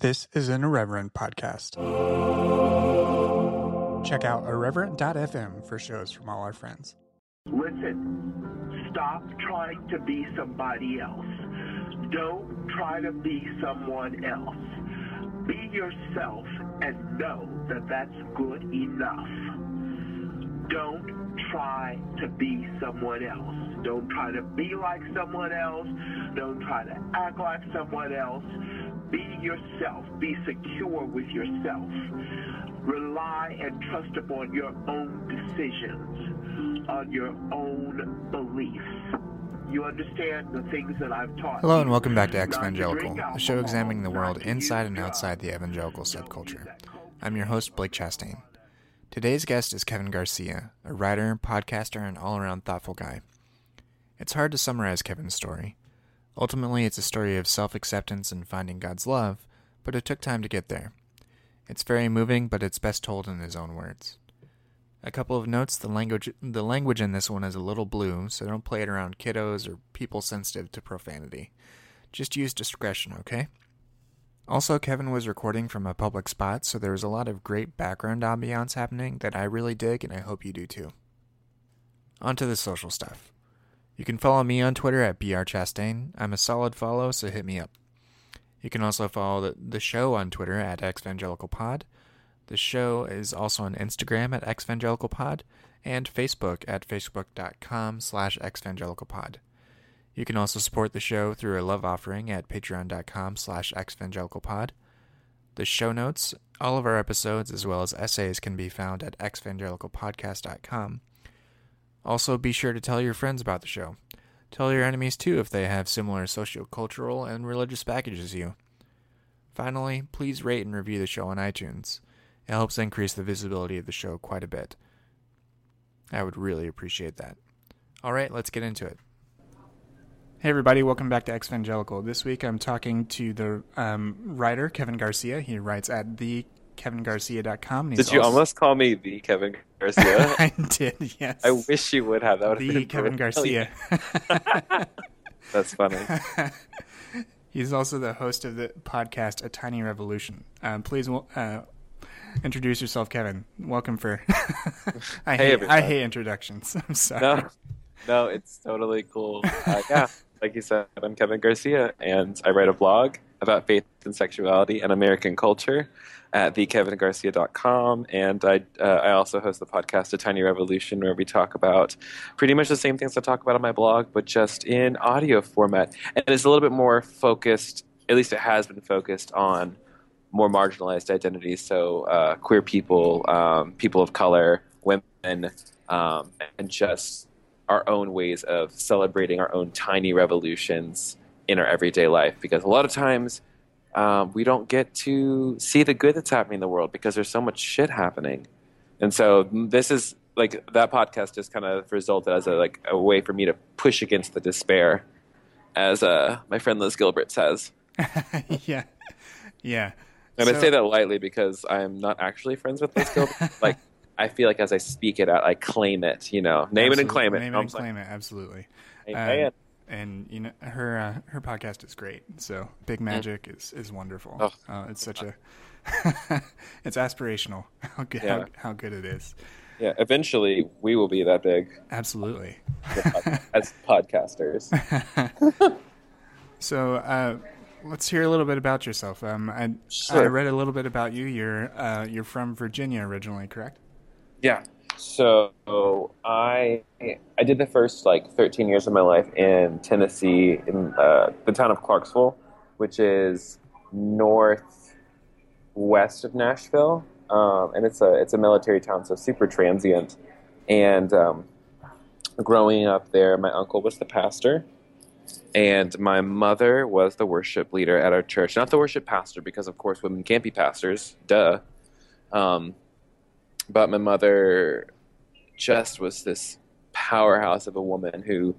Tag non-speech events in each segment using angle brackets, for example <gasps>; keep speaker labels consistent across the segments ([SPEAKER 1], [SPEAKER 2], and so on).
[SPEAKER 1] This is an Irreverent podcast. Check out irreverent.fm for shows from all our friends.
[SPEAKER 2] Listen, stop trying to be somebody else. Don't try to be someone else. Be yourself and know that that's good enough. Don't try to be someone else. Don't try to be like someone else. Don't try to act like someone else. Be yourself. Be secure with yourself. Rely and trust upon your own decisions, on your own beliefs. You understand the things that I've taught.
[SPEAKER 1] Hello and welcome back to
[SPEAKER 2] Exvangelical,
[SPEAKER 1] a show examining the world inside and outside the evangelical subculture.
[SPEAKER 2] use that culture.
[SPEAKER 1] I'm your host, Blake Chastain. Today's guest is Kevin Garcia, a writer, podcaster, and all around thoughtful guy. It's hard to summarize Kevin's story. Ultimately, it's a story of self acceptance and finding God's love, but it took time to get there. It's very moving, but it's best told in his own words. A couple of notes the language the language in this one is a little blue, so don't play it around kiddos or people sensitive to profanity. Just use discretion, okay? Also, Kevin was recording from a public spot, so there was a lot of great background ambiance happening that I really dig, and I hope you do too. On to the social stuff. You can follow me on Twitter at brchastain. I'm a solid follow, so hit me up. You can also follow the, the show on Twitter at xvangelicalpod. The show is also on Instagram at xvangelicalpod and Facebook at facebook.com slash xvangelicalpod. You can also support the show through a love offering at patreon.com slash xvangelicalpod. The show notes, all of our episodes, as well as essays can be found at xvangelicalpodcast.com. Also, be sure to tell your friends about the show. Tell your enemies too if they have similar sociocultural and religious baggage as you. Finally, please rate and review the show on iTunes. It helps increase the visibility of the show quite a bit. I would really appreciate that. All right, let's get into it. Hey, everybody, welcome back to Exvangelical. This week I'm talking to the um, writer, Kevin Garcia. He writes at thekevingarcia.com. he's
[SPEAKER 3] Did you
[SPEAKER 1] also-
[SPEAKER 3] almost call me the Kevin Garcia? <laughs>
[SPEAKER 1] I did, yes.
[SPEAKER 3] I wish you would have. That would have
[SPEAKER 1] the
[SPEAKER 3] been
[SPEAKER 1] Kevin Garcia. <laughs>
[SPEAKER 3] That's funny. <laughs>
[SPEAKER 1] He's also the host of the podcast A Tiny Revolution. Um, please uh, introduce yourself, Kevin. Welcome for. I,
[SPEAKER 3] Hey,
[SPEAKER 1] hate, I hate introductions. I'm sorry.
[SPEAKER 3] No, no, it's totally cool. Uh, yeah, like you said, I'm Kevin Garcia, and I write a blog about faith and sexuality and American culture at thekevingarcia.com. And I, uh, I also host the podcast A Tiny Revolution, where we talk about pretty much the same things I talk about on my blog, but just in audio format. And it's a little bit more focused, at least it has been focused on more marginalized identities. So uh, queer people, um, people of color, women, um, and just our own ways of celebrating our own tiny revolutions in our everyday life. Because a lot of times um, we don't get to see the good that's happening in the world because there's so much shit happening. And so this is like that podcast just kind of resulted as a like a way for me to push against the despair, as uh, my friend Liz Gilbert says. <laughs>
[SPEAKER 1] yeah. Yeah.
[SPEAKER 3] And
[SPEAKER 1] So-
[SPEAKER 3] I say that lightly because I'm not actually friends with Liz Gilbert. <laughs> like I feel like as I speak it out, I claim it. You know, name it and claim it.
[SPEAKER 1] Name
[SPEAKER 3] I'm
[SPEAKER 1] it and claim it. Absolutely. Um, and you know her uh, her podcast is great. So Big Magic is is wonderful.
[SPEAKER 3] Oh.
[SPEAKER 1] Uh, it's such a <laughs> it's aspirational <laughs> how good
[SPEAKER 3] Yeah.
[SPEAKER 1] how, how good it is.
[SPEAKER 3] yeah, eventually we will be that big
[SPEAKER 1] Absolutely. <laughs>
[SPEAKER 3] as podcasters.
[SPEAKER 1] So uh, let's hear a little bit about yourself. Um, I, I read a little bit about you. You're uh, you're from Virginia originally, correct?
[SPEAKER 3] Yeah. So I I did the first like 13 years of my life in Tennessee, in uh, the town of Clarksville, which is northwest of Nashville, um, and it's a it's a military town, so super transient. And um, growing up there, my uncle was the pastor, and my mother was the worship leader at our church. Not the worship pastor, because of course women can't be pastors. Duh. Um, but my mother just was this powerhouse of a woman who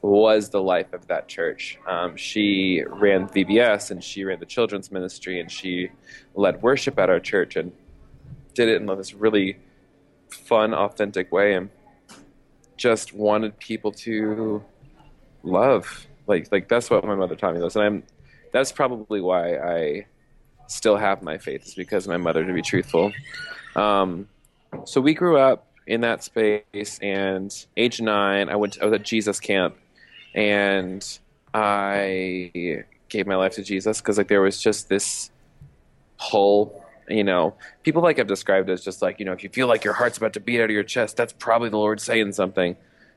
[SPEAKER 3] was the life of that church. Um, she ran VBS and she ran the children's ministry and she led worship at our church and did it in this really fun, authentic way and just wanted people to love. Like like that's what my mother taught me this, and I'm that's probably why I still have my faith is because of my mother, to be truthful. Um, so we grew up in that space, and age nine, I went. To, I was at Jesus camp, and I gave my life to Jesus because like there was just this pull. You know, people like have described it as just like you know, if you feel like your heart's about to beat out of your chest, that's probably the Lord saying something.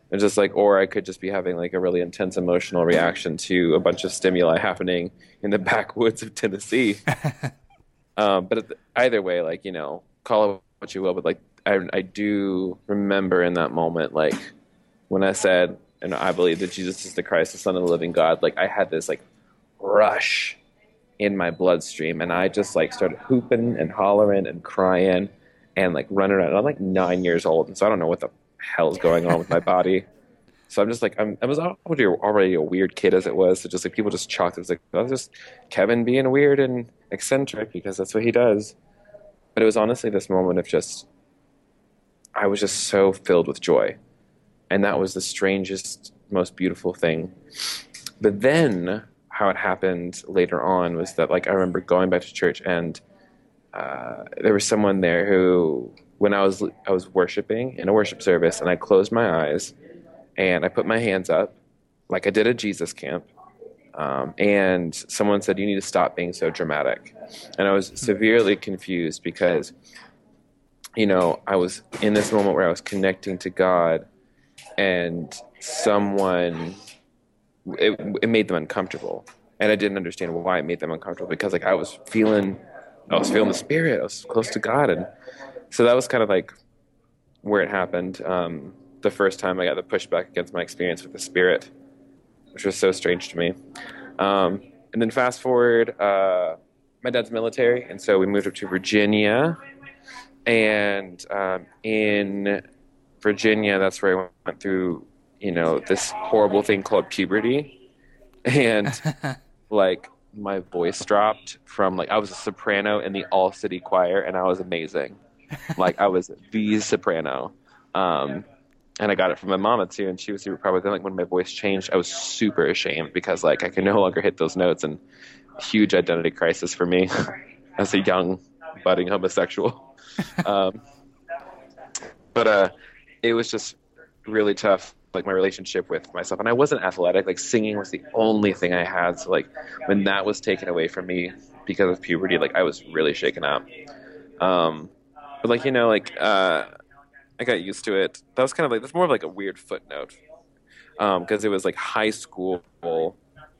[SPEAKER 3] And just like, or I could just be having like a really intense emotional reaction to a bunch of stimuli happening in the <laughs> backwoods of Tennessee. <laughs> um, but either way, like you know, call it what you will, but like I, I do remember in that moment, like when I said, and I believe that Jesus is the Christ, the Son of the Living God. Like I had this like rush in my bloodstream, and I just like started hooping and hollering and crying and like running around. And I'm like nine years old, and so I don't know what the hell's going on with my body. <laughs> So I'm just like I'm, I was already already a weird kid as it was. So just like people just chalked it was like that was just Kevin being weird and eccentric because that's what he does. But it was honestly this moment of just I was just so filled with joy, and that was the strangest, most beautiful thing. But then how it happened later on was that like I remember going back to church and uh, there was someone there who when I was I was worshiping in a worship service and I closed my eyes and I put my hands up like I did at Jesus camp. Um, and someone said, You need to stop being so dramatic. And I was severely confused because, you know, I was in this moment where I was connecting to God, and someone, it, it made them uncomfortable. And I didn't understand why it made them uncomfortable because, like, I was feeling, I was feeling the spirit, I was close to God. And so that was kind of like where it happened. Um, the first time I got the pushback against my experience with the spirit, which was so strange to me. Um, and then fast forward, uh, my dad's military, and so we moved up to Virginia. And um, in Virginia, that's where I went through, you know, this horrible thing called puberty, and <laughs> like my voice dropped from like I was a soprano in the all city choir, and I was amazing. like I was the soprano. Um, and I got it from my mama too, and she was super proud. But then, like when my voice changed, I was super ashamed because like I could no longer hit those notes, and huge identity crisis for me <laughs> as a young budding homosexual. <laughs> um, but uh, it was just really tough, like my relationship with myself, and I wasn't athletic. Like singing was the only thing I had. So like when that was taken away from me because of puberty, like I was really shaken up. Um, but like you know, like. Uh, I got used to it. That was kind of like that's more of like a weird footnote because um, it was like high school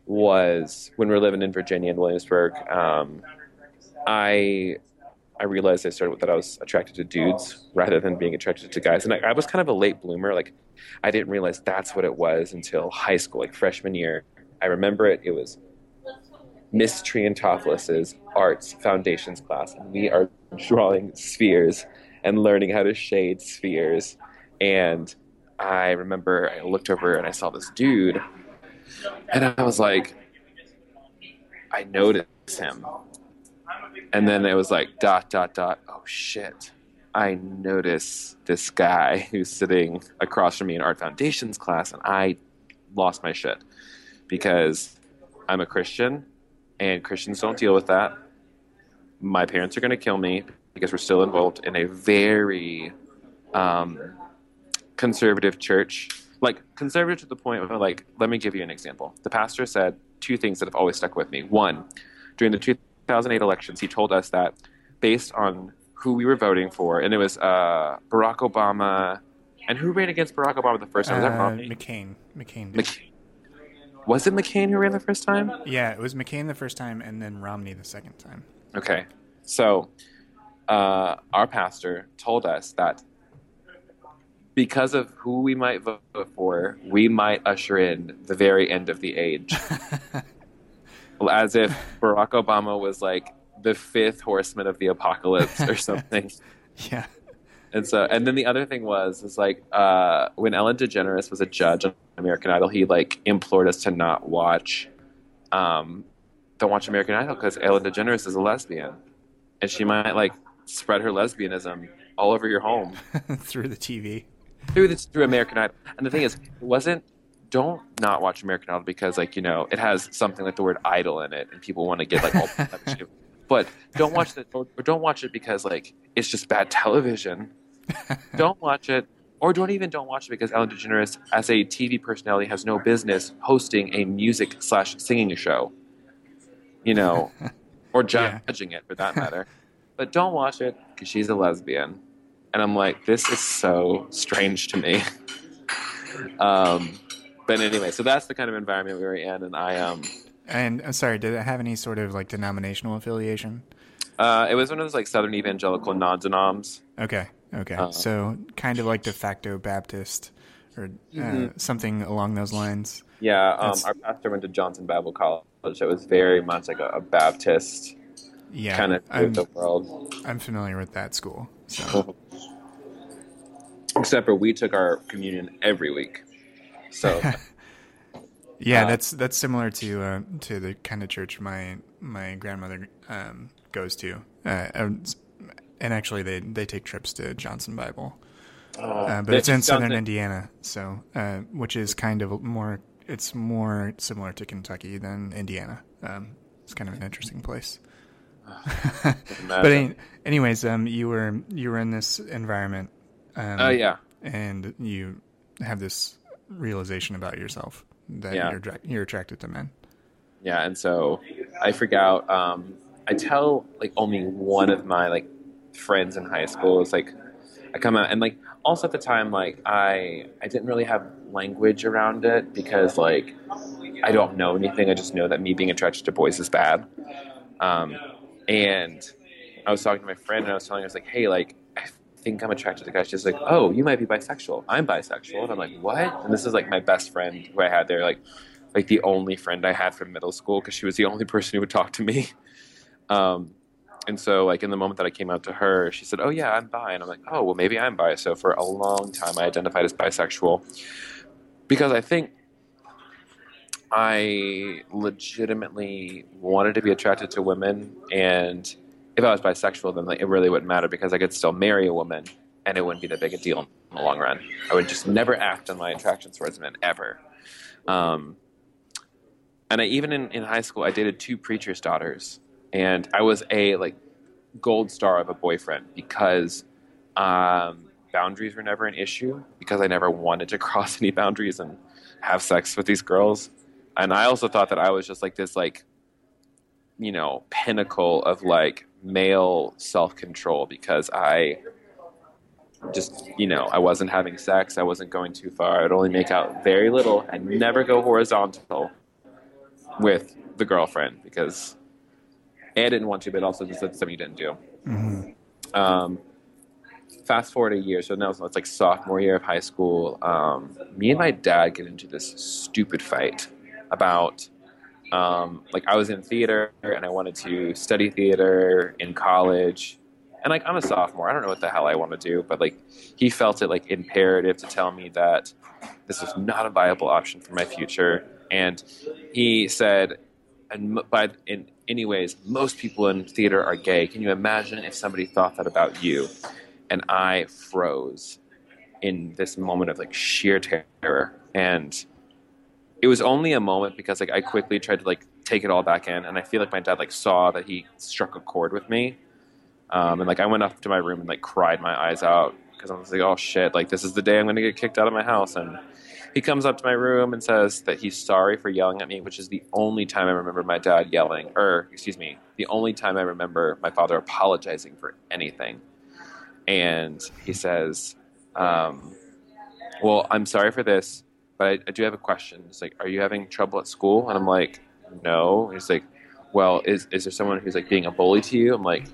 [SPEAKER 3] was when we were living in Virginia and Williamsburg. Um, I I realized I started with that I was attracted to dudes rather than being attracted to guys, and I, I was kind of a late bloomer. Like I didn't realize that's what it was until high school, like freshman year. I remember it. It was Miss Triantopoulos' arts foundations class, and we are drawing spheres and learning how to shade spheres. And I remember I looked over and I saw this dude, and I was like, I noticed him. And then it was like dot dot dot. Oh shit! I notice this guy who's sitting across from me in art foundations class, and I lost my shit because I'm a Christian, and Christians don't deal with that. My parents are going to kill me because we're still involved in a very um, conservative church. Like conservative to the point where, like, let me give you an example. The pastor said two things that have always stuck with me. One, during the 2008 elections, he told us that based on who we were voting for, and it was uh, Barack Obama, and who ran against Barack Obama the first time?
[SPEAKER 1] Uh,
[SPEAKER 3] was that Romney?
[SPEAKER 1] McCain. McCain did.
[SPEAKER 3] McCain. Was it McCain who ran the first time?
[SPEAKER 1] Yeah, it was McCain the first time, and then Romney the second time.
[SPEAKER 3] Okay, so uh, our pastor told us that because of who we might vote for, we might usher in the very end of the age. <laughs> As if Barack Obama was like the fifth horseman of the apocalypse or something. <laughs>
[SPEAKER 1] yeah.
[SPEAKER 3] And so, and then the other thing was, is like uh, when Ellen DeGeneres was a judge on American Idol, he like implored us to not watch, um, don't watch American Idol because Ellen DeGeneres is a lesbian, and she might like spread her lesbianism all over your home <laughs>
[SPEAKER 1] through the TV.
[SPEAKER 3] Through the, through American Idol. And the thing is, it wasn't don't not watch American Idol because like, you know, it has something like the word idol in it and people want to get like all <laughs> but don't watch it or, or don't watch it because like it's just bad television. <laughs> don't watch it or don't even don't watch it because Ellen DeGeneres, as a TV personality, has no business hosting a music slash singing show. You know, or
[SPEAKER 1] Yeah.
[SPEAKER 3] judging it for that matter. But don't watch it because she's a lesbian, and I'm like, this is so strange to me. <laughs> um, but anyway, so that's the kind of environment we were in, and I um,
[SPEAKER 1] And I'm sorry, did it have any sort of like denominational affiliation?
[SPEAKER 3] uh, it was one of those like Southern evangelical non-denoms.
[SPEAKER 1] Okay, okay.
[SPEAKER 3] Uh,
[SPEAKER 1] so kind of like de facto Baptist or uh,
[SPEAKER 3] Mhm.
[SPEAKER 1] something along those lines.
[SPEAKER 3] Yeah, um, our pastor went to Johnson Bible College. It was very much like a, a Baptist
[SPEAKER 1] Yeah,
[SPEAKER 3] kind of
[SPEAKER 1] I'm,
[SPEAKER 3] the world.
[SPEAKER 1] I'm familiar with that school. So <laughs>
[SPEAKER 3] Except for we took our communion every week. So <laughs>
[SPEAKER 1] yeah,
[SPEAKER 3] Uh,
[SPEAKER 1] that's that's similar to uh, to the kind of church my my grandmother um, goes to, uh, and and actually they they take trips to Johnson Bible. Uh, but it's in southern
[SPEAKER 3] Johnson-
[SPEAKER 1] Indiana, so uh, which is kind of more. It's more similar to Kentucky than Indiana. Um, it's kind of an interesting place. But any, anyways, um, you were you were in this environment. Um,
[SPEAKER 3] Oh yeah,
[SPEAKER 1] and you have this realization about yourself that
[SPEAKER 3] Yeah.
[SPEAKER 1] you're you're attracted to men.
[SPEAKER 3] yeah. And so I freak out. Um, I tell like only one of my like friends in high school. It's like I come out and like also at the time like I I didn't really have language around it because like I don't know anything. I just know that me being attracted to boys is bad. Um, and I was talking to my friend and I was telling her, I was like, hey, like, I think I'm attracted to guys. She's like, oh, you might be bisexual. I'm bisexual. And I'm like, what? And this is like my best friend who I had there, like, like the only friend I had from middle school because she was the only <laughs> person who would talk to me. Um, and so, like, in the moment that I came out to her, she said, oh, yeah, I'm bi. And I'm like, oh, well, maybe I'm bi. So for a long time, I identified as bisexual because I think I legitimately wanted to be attracted to women, and if I was bisexual, then like, it really wouldn't matter because I could still marry a woman, and it wouldn't be that big a deal in the long run. I would just never act on my attraction towards men ever. Um, and I even in, in high school, I dated two preachers' daughters, and I was a like gold star of a boyfriend because um, boundaries were never an issue because I never wanted to <laughs> cross any boundaries and have sex with these girls. And I also thought that I was just like this like you know pinnacle of like male self control because I just you know I wasn't having sex, I wasn't going too far. I'd only make out very little and never go horizontal with the girlfriend because A, I didn't want to, but also just that's something you didn't do.
[SPEAKER 1] hmm
[SPEAKER 3] Um, fast forward a year, so now it's like sophomore year of high school. Um, me and my dad get into this stupid fight about um, like I was in theater and I wanted to study theater in college, and like I'm a sophomore, I don't know what the hell I want to do, but like he felt it like imperative to tell me that this was not a viable option for my future, and he said, and by in anyways, most people in theater are gay. Can you imagine if somebody thought that about you? And I froze in this moment of like sheer terror. And it was only a moment because like I quickly tried to like take it all back in, and I feel like my dad like saw that he struck a chord with me. Um, and like I went up to my room and like cried my eyes out because I was like, oh shit, like this is the day I'm gonna get kicked out of my house. And he comes up to my room and says that he's sorry for yelling at me, which is the only time I remember my dad yelling, or excuse me, the only time I remember my father apologizing for anything. And he says, um, "Well, I'm sorry for this, but I, I do have a question. It's like, are you having trouble at school?" And I'm like, "No." He's like, "Well, is is there someone who's like being a bully to you?" I'm like,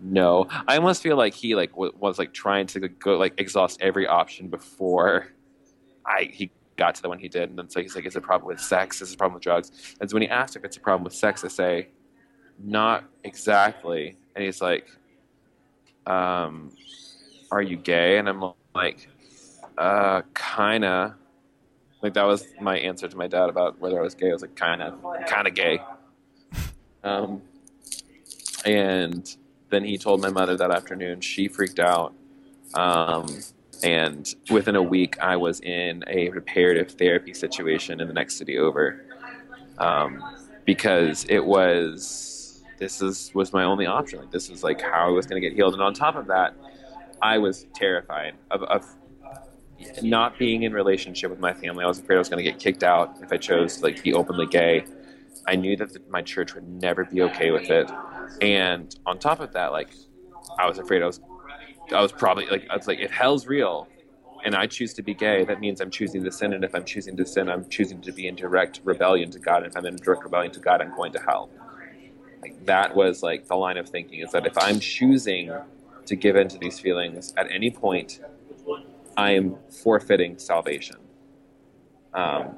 [SPEAKER 3] "No." I almost feel like he like was like trying to go like exhaust every option before I he got to the one he did, and then so he's like, "Is it a problem with sex? Is it a problem with drugs?" And so when he asked if it's a problem with sex, I say, "Not exactly." And he's like, um, "Are you gay?" And I'm like, "Uh, kinda." Like that was my answer to my dad about whether I was gay. I was like, "Kinda, kinda gay." Um, and then he told my mother that afternoon. She freaked out. Um, and within a week, I was in a reparative therapy situation in the next city over, um, because it was this is was my only option. Like this is like how I was going to get healed. And on top of that, I was terrified of, of not being in relationship with my family. I was afraid I was going to get kicked out if I chose to like be openly gay. I knew that my church would never be okay with it, and on top of that, like I was afraid I was, I was probably like I was like if hell's real, and I choose to be gay, that means I'm choosing to sin, and if I'm choosing to sin, I'm choosing to be in direct rebellion to God. And if I'm in direct rebellion to God, I'm going to hell. Like that was like the line of thinking is that if I'm choosing to give in to these feelings at any point, I am forfeiting salvation. Um,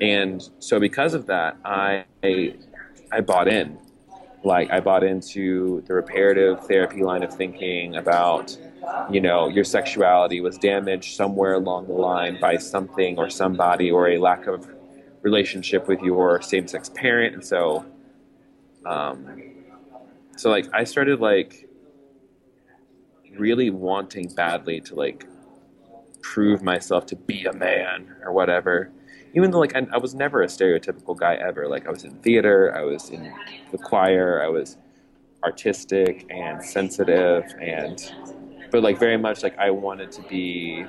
[SPEAKER 3] and so because of that, I, I bought in. Like I bought into the reparative therapy line of thinking about, you know, your sexuality was damaged somewhere along the line by something or somebody or a lack of relationship with your same-sex parent, and so, um, so like I started like really wanting badly to like prove myself to be a man or whatever. Even though like I, I, was never a stereotypical guy ever. Like i was in theater i was in the choir i was artistic and sensitive and but like very much like i wanted to be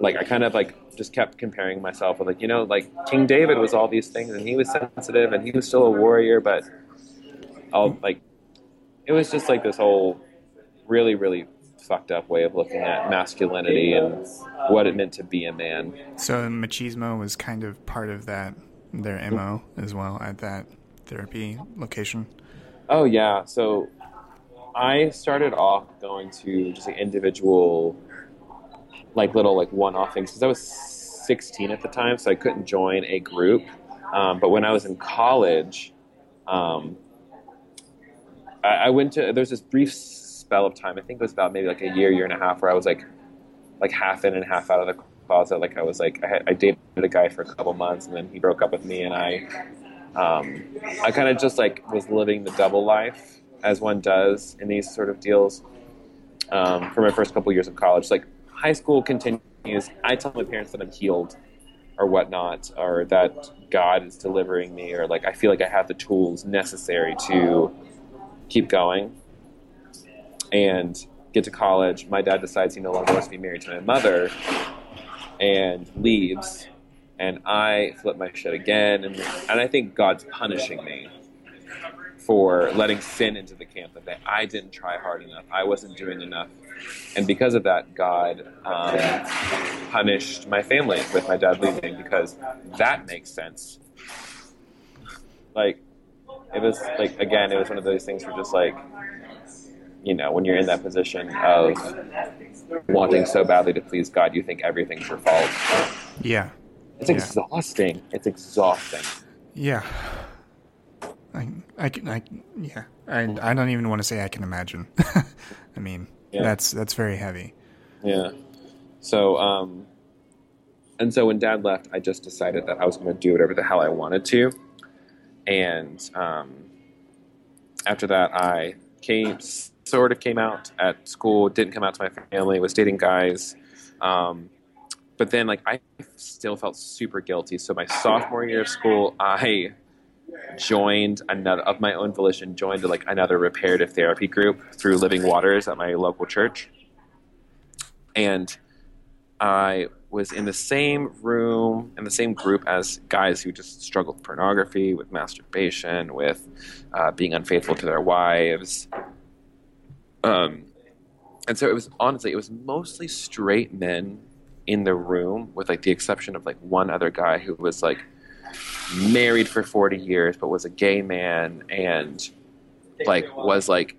[SPEAKER 3] like i kind of like just kept comparing myself with like you know like king david was all these things and he was sensitive and he was still a warrior but all like it was just like this whole really really fucked up way of looking at masculinity and what it meant to be a man.
[SPEAKER 1] So machismo was kind of part of that their mo as well at that therapy location.
[SPEAKER 3] Oh yeah, so I started off going to just like individual, like little like one-off things because I was 16 at the time, so I couldn't join a group. Um, but when I was in college, um, I, I went to there's this brief spell of time. I think it was about maybe like a year, year and a half, where I was like, like half in and half out of the closet. Like I was like, I, had, I dated a guy for a couple months, and then he broke up with me, and I, um, I kind of just like was living the double life as one does in these sort of deals. Um, for my first couple years of college, like high school continues. I tell my parents that I'm healed or whatnot, or that God is delivering me, or like I feel like I have the tools necessary to keep going and get to college. My dad decides he no longer wants to be married to my mother and leaves. And I flip my shit again. And, and I think God's punishing me for letting sin into the camp that I didn't try hard enough. I wasn't doing enough. And because of that, God um, punished my family with my dad leaving because that makes sense. Like, it was like, again, it was one of those things where just like, you know, when you're in that position of wanting so badly to please God, you think everything's your fault.
[SPEAKER 1] Yeah.
[SPEAKER 3] It's yeah. exhausting. It's exhausting.
[SPEAKER 1] Yeah. I, I can, I, yeah. I, I don't even want to say I can imagine. <laughs> I mean, yeah. that's, that's very heavy.
[SPEAKER 3] Yeah. So, um, and so when dad left, I just decided that I was going to do whatever the hell I wanted to. And, um, after that, I came, sort of came out at school, didn't come out to my family, was dating guys. Um, but then, like, I still felt super guilty. So, my sophomore year of school, I joined another, of my own volition, joined like another reparative therapy group through Living Waters at my local church. And I was in the same room, in the same group as guys who just struggled with pornography, with masturbation, with uh, being unfaithful to their wives, um, and so it was honestly, it was mostly straight men in the room, with like the exception of like one other guy who was like married for 40 years, but was a gay man and like was like,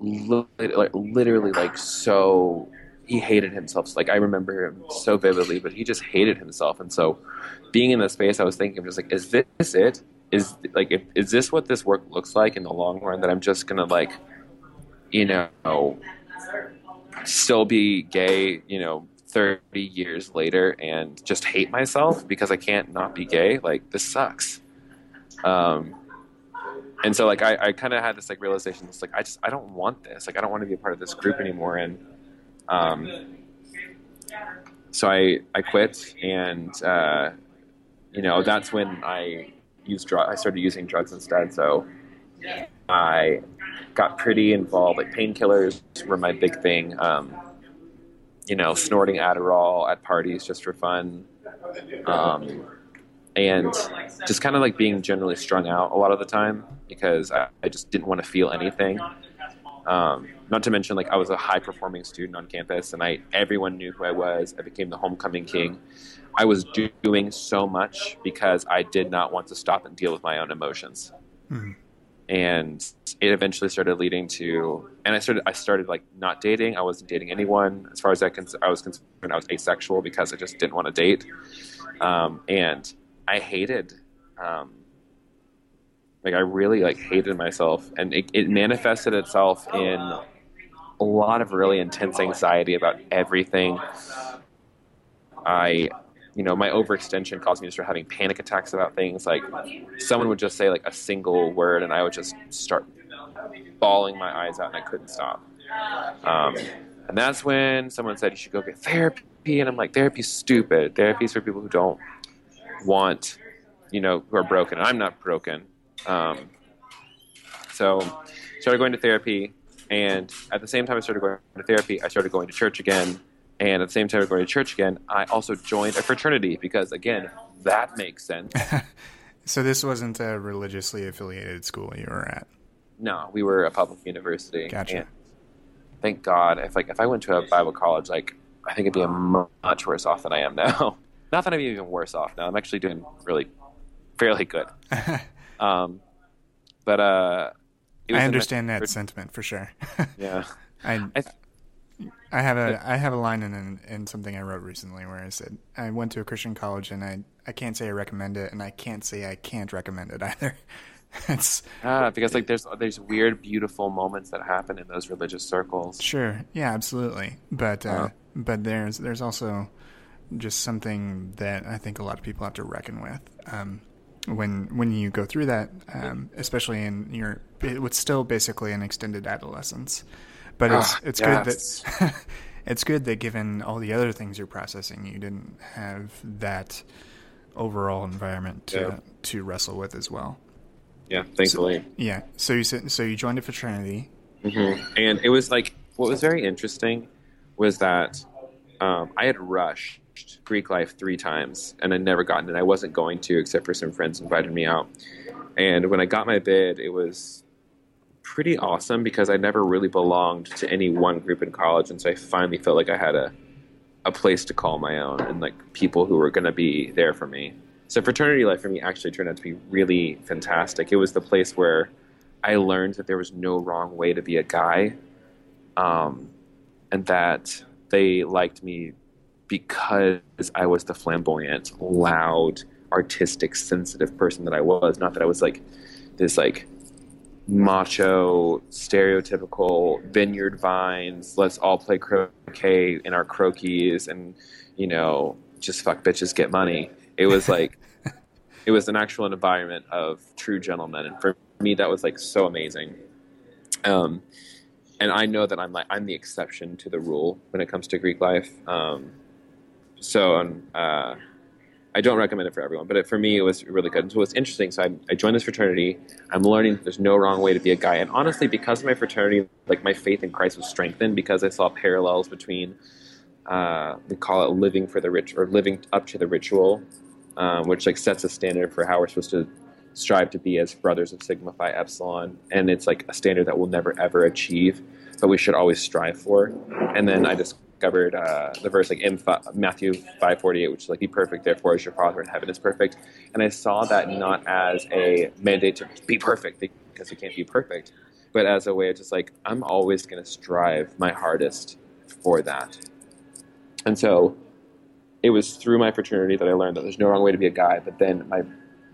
[SPEAKER 3] li- like literally like so he hated himself. So, like I remember him so vividly, but he just hated himself. And so being in the space, I was thinking, I'm just like, is this it? Is like, if, is this what this work looks like in the long run? That I'm just gonna like you know, still be gay, you know, 30 years later and just hate myself because I can't not be gay. Like, this sucks. Um, and so like I, I kind of had this like realization it's like I just I don't want this like I don't want to be a part of this group anymore and um, so I I quit and uh, you know that's when I used drug I started using drugs instead so I got pretty involved. Like painkillers were my big thing. Um, you know, snorting Adderall at parties just for fun. Um, and just kind of like being generally strung out a lot of the time because I, I just didn't want to feel anything. Um, not to mention, like I was a high performing student on campus, and I everyone knew who I was. I became the homecoming king. I was do- doing so much because I did not want to stop and deal with my own emotions.
[SPEAKER 1] Mm-hmm.
[SPEAKER 3] And it eventually started leading to, and I started, I started like not dating. I wasn't dating anyone. As far as I, cons- I was concerned, I was asexual because I just didn't want to date. Um, and I hated, um, like I really like hated myself, and it, it manifested itself in a lot of really intense anxiety about everything. I you know, my overextension caused me to start having panic attacks about things. Like someone would just say like a single word, and I would just start bawling my eyes out, and I couldn't stop. Um, and that's when someone said you should go get therapy, and I'm like, therapy's stupid. Therapy's for people who don't want, you know, who are broken. I'm not broken. Um, so started going to therapy, and at the same time I started going to therapy, I started going to church again and at the same time, going to church again, I also joined a fraternity because, again, that makes sense. <laughs>
[SPEAKER 1] so this wasn't a religiously affiliated school you were at.
[SPEAKER 3] No, we were a public university.
[SPEAKER 1] Gotcha.
[SPEAKER 3] thank God, if like if I went to a Bible college, like I think I'd be a much worse off than I am now. <laughs> Not that I'm even worse off now. I'm actually doing really fairly good. <laughs> um, but uh,
[SPEAKER 1] I understand that sentiment for sure.
[SPEAKER 3] yeah.
[SPEAKER 1] I, I I have a I have a line in, in something I wrote recently where I said I went to a Christian college and I I can't say I recommend it and I can't say I can't recommend it <laughs> either. it's
[SPEAKER 3] ah because like there's there's weird beautiful moments that happen in those religious circles.
[SPEAKER 1] Sure, yeah, absolutely. But uh, uh, but there's there's also just something that I think a lot of people have to reckon with. Um, when when you go through that, um, especially in your, it was still basically an extended adolescence. But it's ah, it's yes. good that <laughs> it's good that given all the other things you're processing, you didn't have that overall environment to yeah. to wrestle with as well.
[SPEAKER 3] Yeah, thankfully.
[SPEAKER 1] So, yeah. So you said so you joined a fraternity,
[SPEAKER 3] mm-hmm. and it was like what was very interesting was that um, I had rushed Greek life three times and I'd never gotten it. I wasn't going to, except for some friends invited me out. And when I got my bid, it was pretty awesome because I never really belonged to any one group in college, and so I finally felt like I had a a place to call my own and like people who were going to be there for me. So fraternity life for me actually turned out to be really fantastic. It was the place where I learned that there was no wrong way to be a guy, um, and that they liked me because I was the flamboyant, loud, artistic, sensitive person that I was. Not that I was like this like macho, stereotypical vineyard vines. Let's all play croquet in our Croakies and, you know, just fuck bitches, get money. It was like, <laughs> it was an actual environment of true gentlemen. And for me, that was like so amazing. Um, and I know that I'm like, I'm the exception to the rule when it comes to Greek life. Um, so, um, uh, I don't recommend it for everyone, but it, for me, it was really good. And so it's interesting. So I, I joined this fraternity. I'm learning there's no wrong way to be a guy. And honestly, because of my fraternity, like my faith in Christ was strengthened because I saw parallels between, uh, we call it living for the rich or living up to the ritual, um, which like sets a standard for how we're supposed to strive to be as brothers of Sigma Phi Epsilon. And it's like a standard that we'll never ever achieve, but we should always strive for. And then I just discovered uh, the verse like in Matthew five forty eight, which is like, "Be perfect, therefore, as your Father in heaven is perfect." And I saw that not as a mandate to be perfect because you can't be perfect, but as a way of just like I'm always going to strive my hardest for that. And so, it was through my fraternity that I learned that there's no wrong way to be a guy. But then my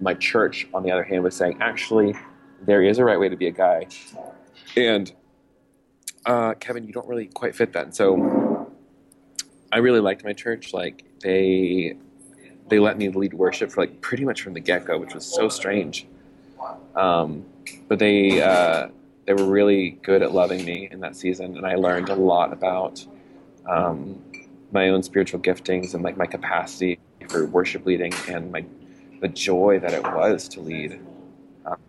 [SPEAKER 3] my church, on the other hand, was saying actually there is a right way to be a guy, and uh, Kevin, you don't really quite fit that. So I really liked my church. Like they they let me lead worship for like pretty much from the get go, which was so strange. Um, but they uh, they were really good at loving me in that season, and I learned a lot about um, my own spiritual giftings and like my capacity for worship leading and my the joy that it was to lead.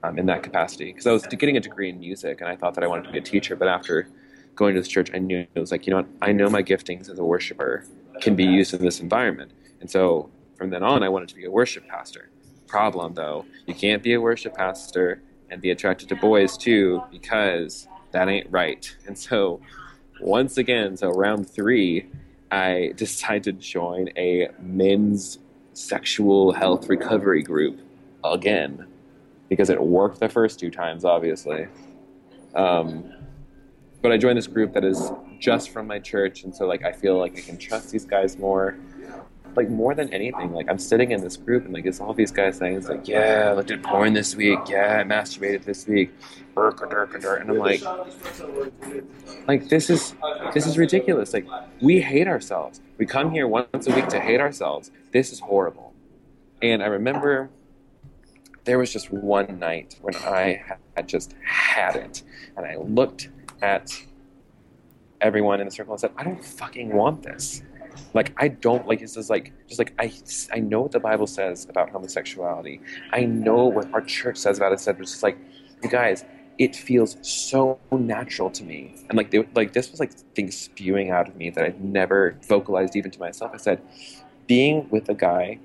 [SPEAKER 3] um, in that capacity because I was getting a degree in music and I thought that I wanted to be a teacher. But after going to this church, I knew it was like, you know what? I know my giftings as a worshiper can be used in this environment. And so from then on, I wanted to be a worship pastor. Problem though, you can't be a worship pastor and be attracted to boys too because that ain't right. And so once again, so round three, I <laughs> decided to join a men's sexual health recovery group again because it worked the first two times, obviously. Um, but I joined this group that is just from my church, and so like I feel like I can trust these guys more. Like more than anything, like I'm sitting in this group and like it's all these guys saying it's like, yeah, I looked at porn this week, yeah, I masturbated this week, and I'm like, like this is this is ridiculous. Like we hate ourselves. We come here once a week to hate ourselves. This is horrible. And I remember there was just one night when I had just had it, and I looked at everyone in the circle and said, "I don't fucking want this." Like I don't like this is like just like I I know what the Bible says about homosexuality. I know what our church says about it. Said it's just like you guys. It feels so natural to me, and like they, like this was like things spewing out of me that I'd never vocalized even to myself. I said, being with a guy,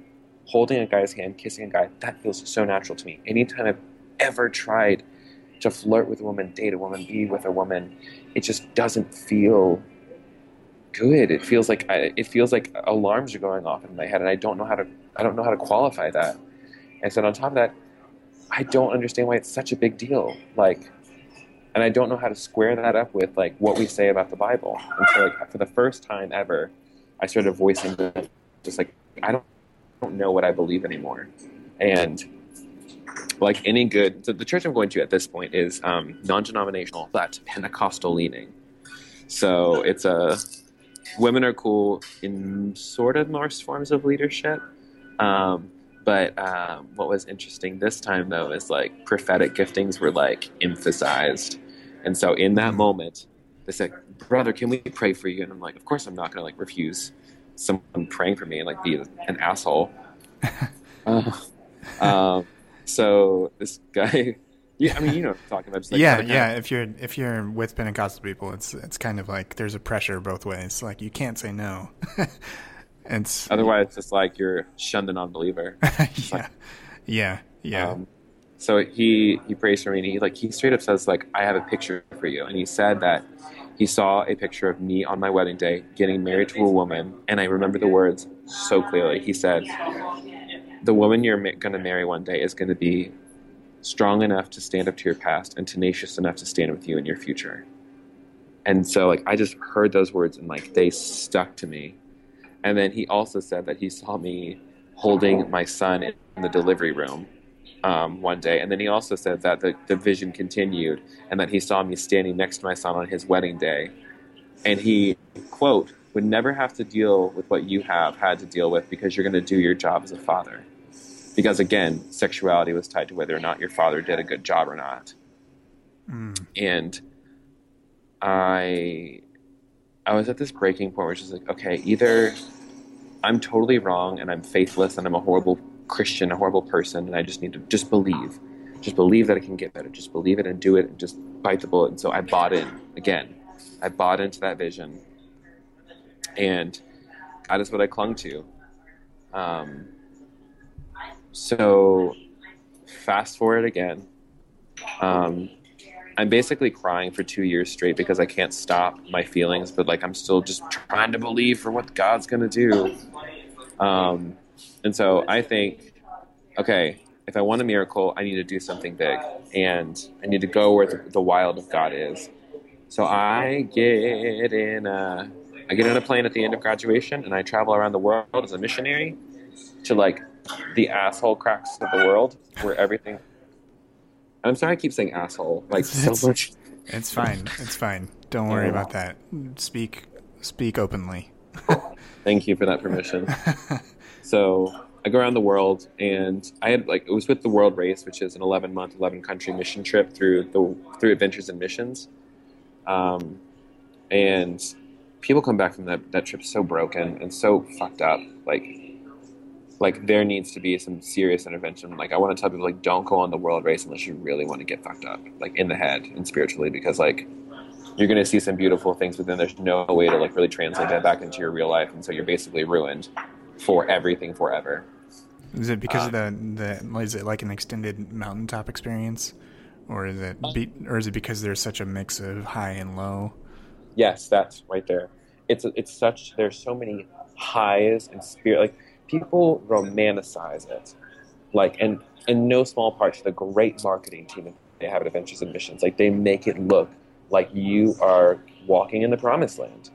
[SPEAKER 3] holding a guy's hand, kissing a guy, that feels so natural to me. Anytime I've ever tried to flirt with a woman, date a woman, be with a woman, it just doesn't feel good. It feels like I, it feels like alarms are going off in my head, and I don't know how to I don't know how to qualify that. And so on top of that, I don't understand why it's such a big deal. Like, and I don't know how to square that up with like what we say about the Bible. And so like for the first time ever, I started voicing just like I don't, I don't know what I believe anymore, and like any good, so the church I'm going to at this point is um, non-denominational but Pentecostal leaning. So it's a women are cool in sort of most forms of leadership. Um, but um, what was interesting this time though is like prophetic giftings were like emphasized, and so in that moment, they said, "Brother, can we pray for you?" And I'm like, "Of course, I'm not going to like refuse someone praying for me and like be an asshole." <laughs> uh, um, so this guy, <laughs> yeah, I mean, you know, talking about.
[SPEAKER 1] Like, yeah, yeah. Of, if you're if you're with Pentecostal people, it's it's kind of like there's a pressure both ways. Like you can't say no. <laughs>
[SPEAKER 3] and otherwise, it's just like you're shunned an unbeliever. <laughs>
[SPEAKER 1] yeah, like, yeah, yeah. Um,
[SPEAKER 3] so he he prays for me, and he like he straight up says like I have a picture for you, and he said that he saw a picture of me on my wedding day getting married to a woman, and I remember the words so clearly. He said, the woman you're going to marry one day is going to be strong enough to stand up to your past and tenacious enough to stand with you in your future. And so, like, I just heard those words and, like, they stuck to me. And then he also said that he saw me holding my son in the delivery room um, one day. And then he also said that the, the vision continued and that he saw me standing next to my son on his wedding day. And he, quote, would never have to deal with what you have had to deal with because you're going to do your job as a father because again, sexuality was tied to whether or not your father did a good job or not. Mm. And I I was at this breaking point where it's just like, okay, either I'm totally wrong and I'm faithless and I'm a horrible Christian, a horrible person, and I just need to just believe. Just believe that it can get better. Just believe it and do it and just bite the bullet. And so I bought in again. I bought into that vision. And that is what I clung to. Um, so, fast forward again. Um, I'm basically crying for two years straight because I can't stop my feelings, but like I'm still just trying to believe for what God's gonna do. Um, and so I think, okay, if I want a miracle, I need to do something big, and I need to go where the, the wild of God is. So I get in a, I get in a plane at the end of graduation, and I travel around the world as a missionary to like the asshole cracks of the world where everything. I'm sorry, I keep saying asshole like it's, so much.
[SPEAKER 1] It's fine. It's fine. Don't worry about that. Speak, speak openly.
[SPEAKER 3] Thank you for that permission. <laughs> so I go around the world, and I had like it was with the World Race, which is an 11 month, 11 country mission trip through the through Adventures in Missions. Um, and people come back from that that trip so broken and so fucked up, like like there needs to be some serious intervention. Like I want to tell people like don't go on the world race unless you really want to get fucked up, like in the head and spiritually, because like you're going to see some beautiful things, but then there's no way to like really translate that back into your real life, and so you're basically ruined for everything forever.
[SPEAKER 1] Is it because uh, of the the is it like an extended mountaintop experience, or is it be, or is it because there's such a mix of high and low?
[SPEAKER 3] Yes, that's right there. It's it's such there's so many highs and spirit like people romanticize it, like and in no small part to the great marketing team they have at Adventures in Missions. Like they make it look like you are walking in the promised land.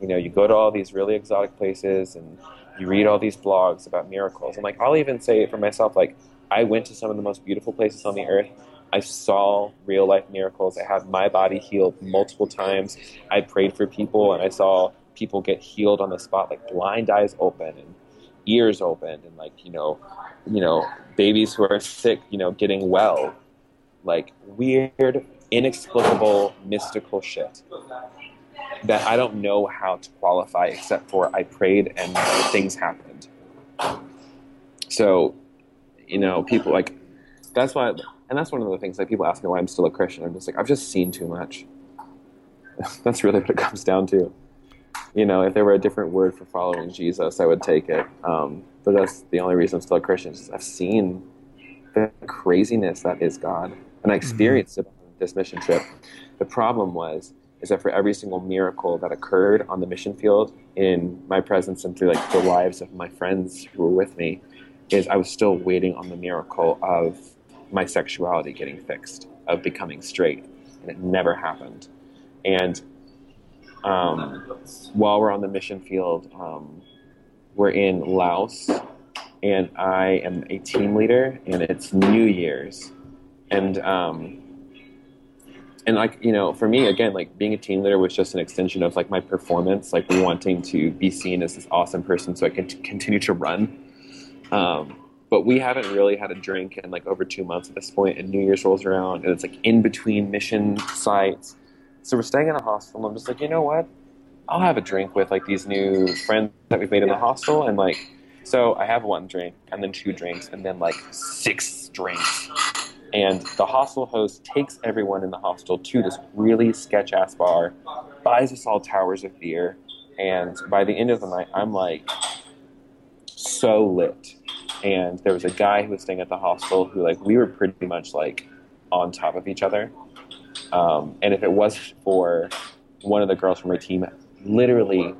[SPEAKER 3] You know, you go to all these really exotic places and you read all these blogs about miracles. And like I'll even say it for myself, like I went to some of the most beautiful places on the earth. I saw real life miracles. I had my body healed multiple times. I prayed for people and I saw people get healed on the spot, like blind eyes open and ears opened and like, you know, you know, babies who are sick, you know, getting well. Like weird inexplicable, mystical shit that I don't know how to qualify except for I prayed and things happened. So, you know, people like that's why, and that's one of the things like people ask me why I'm still a Christian. I'm just like I've just seen too much. <laughs> that's really what it comes down to. You know, if there were a different word for following Jesus, I would take it. Um, but that's the only reason I'm still a Christian. Is I've seen the craziness that is God, and I mm-hmm. experienced mm-hmm. it on this mission trip. The problem was is that for every single miracle that occurred on the mission field in my presence and through like the lives of my friends who were with me, is I was still waiting on the miracle of my sexuality getting fixed, of becoming straight, and it never happened. And um, while we're on the mission field, um, we're in Laos, and I am a team leader, and it's New Year's, and um, and like you know for me again like being a team leader was just an extension of like my performance like wanting to be seen as this awesome person so i can t- continue to run. Um, but we haven't really had a drink in like over two months at this point and new year's rolls around and it's like in between mission sites so we're staying in a hostel and i'm just like you know what i'll have a drink with like these new friends that we've made in the hostel and like so i have one drink and then two drinks and then like six drinks and the hostel host takes everyone in the hostel to this really sketch ass bar, buys us all towers of beer, and by the end of the night, I'm like so lit. And there was a guy who was staying at the hostel who, like, we were pretty much like on top of each other. Um, and if it wasn't for one of the girls from my team literally